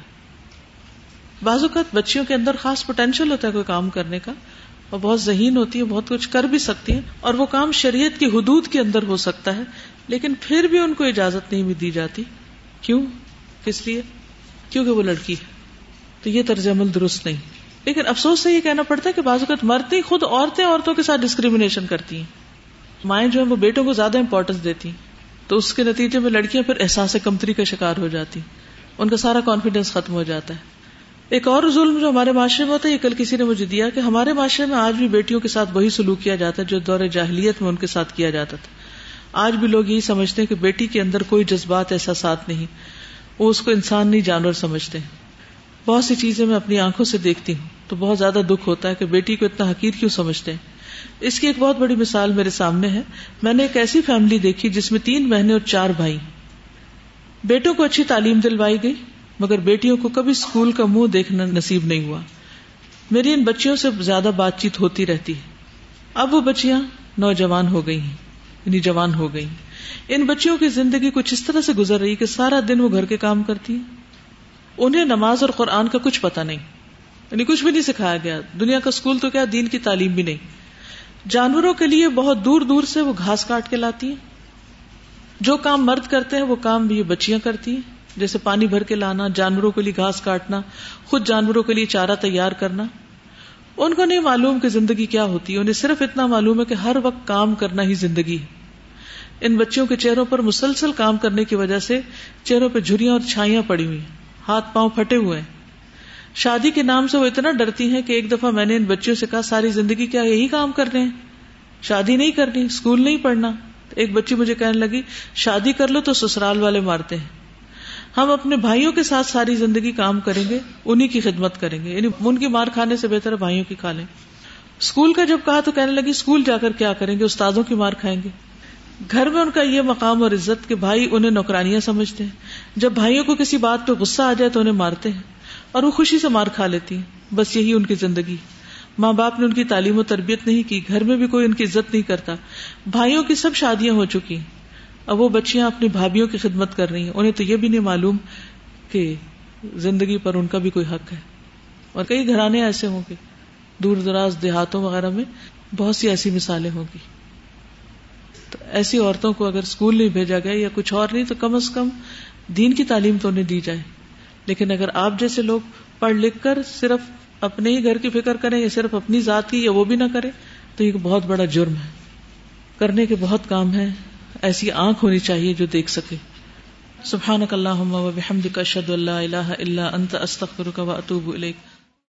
بعض اوقات بچیوں کے اندر خاص پوٹینشیل ہوتا ہے کوئی کام کرنے کا، اور بہت ذہین ہوتی ہے، بہت کچھ کر بھی سکتی ہیں، اور وہ کام شریعت کی حدود کے اندر ہو سکتا ہے، لیکن پھر بھی ان کو اجازت نہیں بھی دی جاتی۔ کیوں؟ کس لیے؟ کیونکہ وہ لڑکی ہے۔ تو یہ طرز عمل درست نہیں۔ لیکن افسوس سے یہ کہنا پڑتا ہے کہ بعض اوقات مرتے خود عورتیں عورتوں کے ساتھ ڈسکریمنیشن کرتی ہیں۔ مائیں جو ہیں وہ بیٹوں کو زیادہ امپورٹینس دیتی تو اس کے نتیجے میں لڑکیاں پھر احساس کمتری کا شکار ہو جاتی ان کا سارا کانفیڈینس ختم ہو جاتا ہے۔ ایک اور ظلم جو ہمارے معاشرے میں ہوتا ہے، یہ کل کسی نے مجھے دیا کہ ہمارے معاشرے میں آج بھی بیٹیوں کے ساتھ وہی سلوک کیا جاتا ہے جو دور جاہلیت میں ان کے ساتھ کیا جاتا تھا۔ آج بھی لوگ یہی سمجھتے ہیں کہ بیٹی کے اندر کوئی جذبات احساسات نہیں، وہ اس کو انسان نہیں، جانور سمجھتے ہیں۔ بہت سی چیزیں میں اپنی آنکھوں سے دیکھتی ہوں تو بہت زیادہ دکھ ہوتا ہے کہ بیٹی کو اتنا حقیر کیوں سمجھتے ہیں؟ اس کی ایک بہت بڑی مثال میرے سامنے ہے۔ میں نے ایک ایسی فیملی دیکھی جس میں تین بہنیں اور چار بھائی بیٹوں کو اچھی تعلیم دلوائی گئی، مگر بیٹیوں کو کبھی اسکول کا منہ دیکھنا نصیب نہیں ہوا۔ میری ان بچیوں سے زیادہ بات چیت ہوتی رہتی ہے۔ اب وہ بچیاں نوجوان ہو گئی ہیں یعنی جوان ہو گئی ان بچیوں کی زندگی کچھ اس طرح سے گزر رہی کہ سارا دن وہ گھر کے کام کرتی ہیں۔ انہیں نماز اور قرآن کا کچھ پتا نہیں۔ یعنی کچھ بھی نہیں سکھایا گیا۔ دنیا کا اسکول تو کیا، دین کی تعلیم بھی نہیں۔ جانوروں کے لیے بہت دور دور سے وہ گھاس کاٹ کے لاتی ہیں۔ جو کام مرد کرتے ہیں، وہ کام بھی یہ بچیاں کرتی ہیں۔ جیسے پانی بھر کے لانا، جانوروں کے لیے گھاس کاٹنا، خود جانوروں کے لیے چارہ تیار کرنا۔ ان کو نہیں معلوم کہ زندگی کیا ہوتی ہے۔ انہیں صرف اتنا معلوم ہے کہ ہر وقت کام کرنا ہی زندگی ہے۔ ان بچوں کے چہروں پر مسلسل کام کرنے کی وجہ سے چہروں پہ جھریاں اور چھائیاں پڑی ہوئی ہیں۔ ہاتھ پاؤں پھٹے ہوئے ہیں۔ شادی کے نام سے وہ اتنا ڈرتی ہیں کہ ایک دفعہ میں نے ان بچوں سے کہا، ساری زندگی کیا یہی کام کرنے ہیں؟ شادی نہیں کرنی اسکول نہیں پڑھنا۔ ایک بچی مجھے کہنے لگی، شادی کر لو تو سسرال والے مارتے ہیں۔ ہم اپنے بھائیوں کے ساتھ ساری زندگی کام کریں گے انہیں کی خدمت کریں گے۔ یعنی ان کی مار کھانے سے بہتر بھائیوں کی کھا لیں۔ اسکول کا جب کہا تو کہنے لگی اسکول جا کر کیا کریں گے؟ استادوں کی مار کھائیں گے۔ گھر میں ان کا یہ مقام اور عزت کہ بھائی انہیں نوکرانیاں سمجھتے ہیں۔ جب بھائیوں کو کسی بات پہ غصہ آ جائے تو انہیں مارتے ہیں اور وہ خوشی سے مار کھا لیتی ہیں۔ بس یہی ان کی زندگی۔ ماں باپ نے ان کی تعلیم و تربیت نہیں کی، گھر میں بھی کوئی ان کی عزت نہیں کرتا۔ بھائیوں کی سب شادیاں ہو چکی۔ ہیں اب وہ بچیاں اپنی بھابھیوں کی خدمت کر رہی ہیں۔ انہیں تو یہ بھی نہیں معلوم کہ زندگی پر ان کا بھی کوئی حق ہے۔ اور کئی گھرانے ایسے ہوں گے، دور دراز دیہاتوں وغیرہ میں بہت سی ایسی مثالیں ہوں گی۔ تو ایسی عورتوں کو اگر اسکول نہیں بھیجا گیا یا کچھ اور نہیں، تو کم از کم دین کی تعلیم تو انہیں دی جائے۔ لیکن اگر آپ جیسے لوگ پڑھ لکھ کر صرف اپنے ہی گھر کی فکر کریں یا صرف اپنی ذات کی یا وہ بھی نہ کرے تو یہ بہت بڑا جرم ہے۔ کرنے کے بہت کام ہے ایسی آنکھ ہونی چاہیے جو دیکھ سکے۔ سبحان بحمدک اشد اللہ اللہ انت، استغفرک و اطوب الیک۔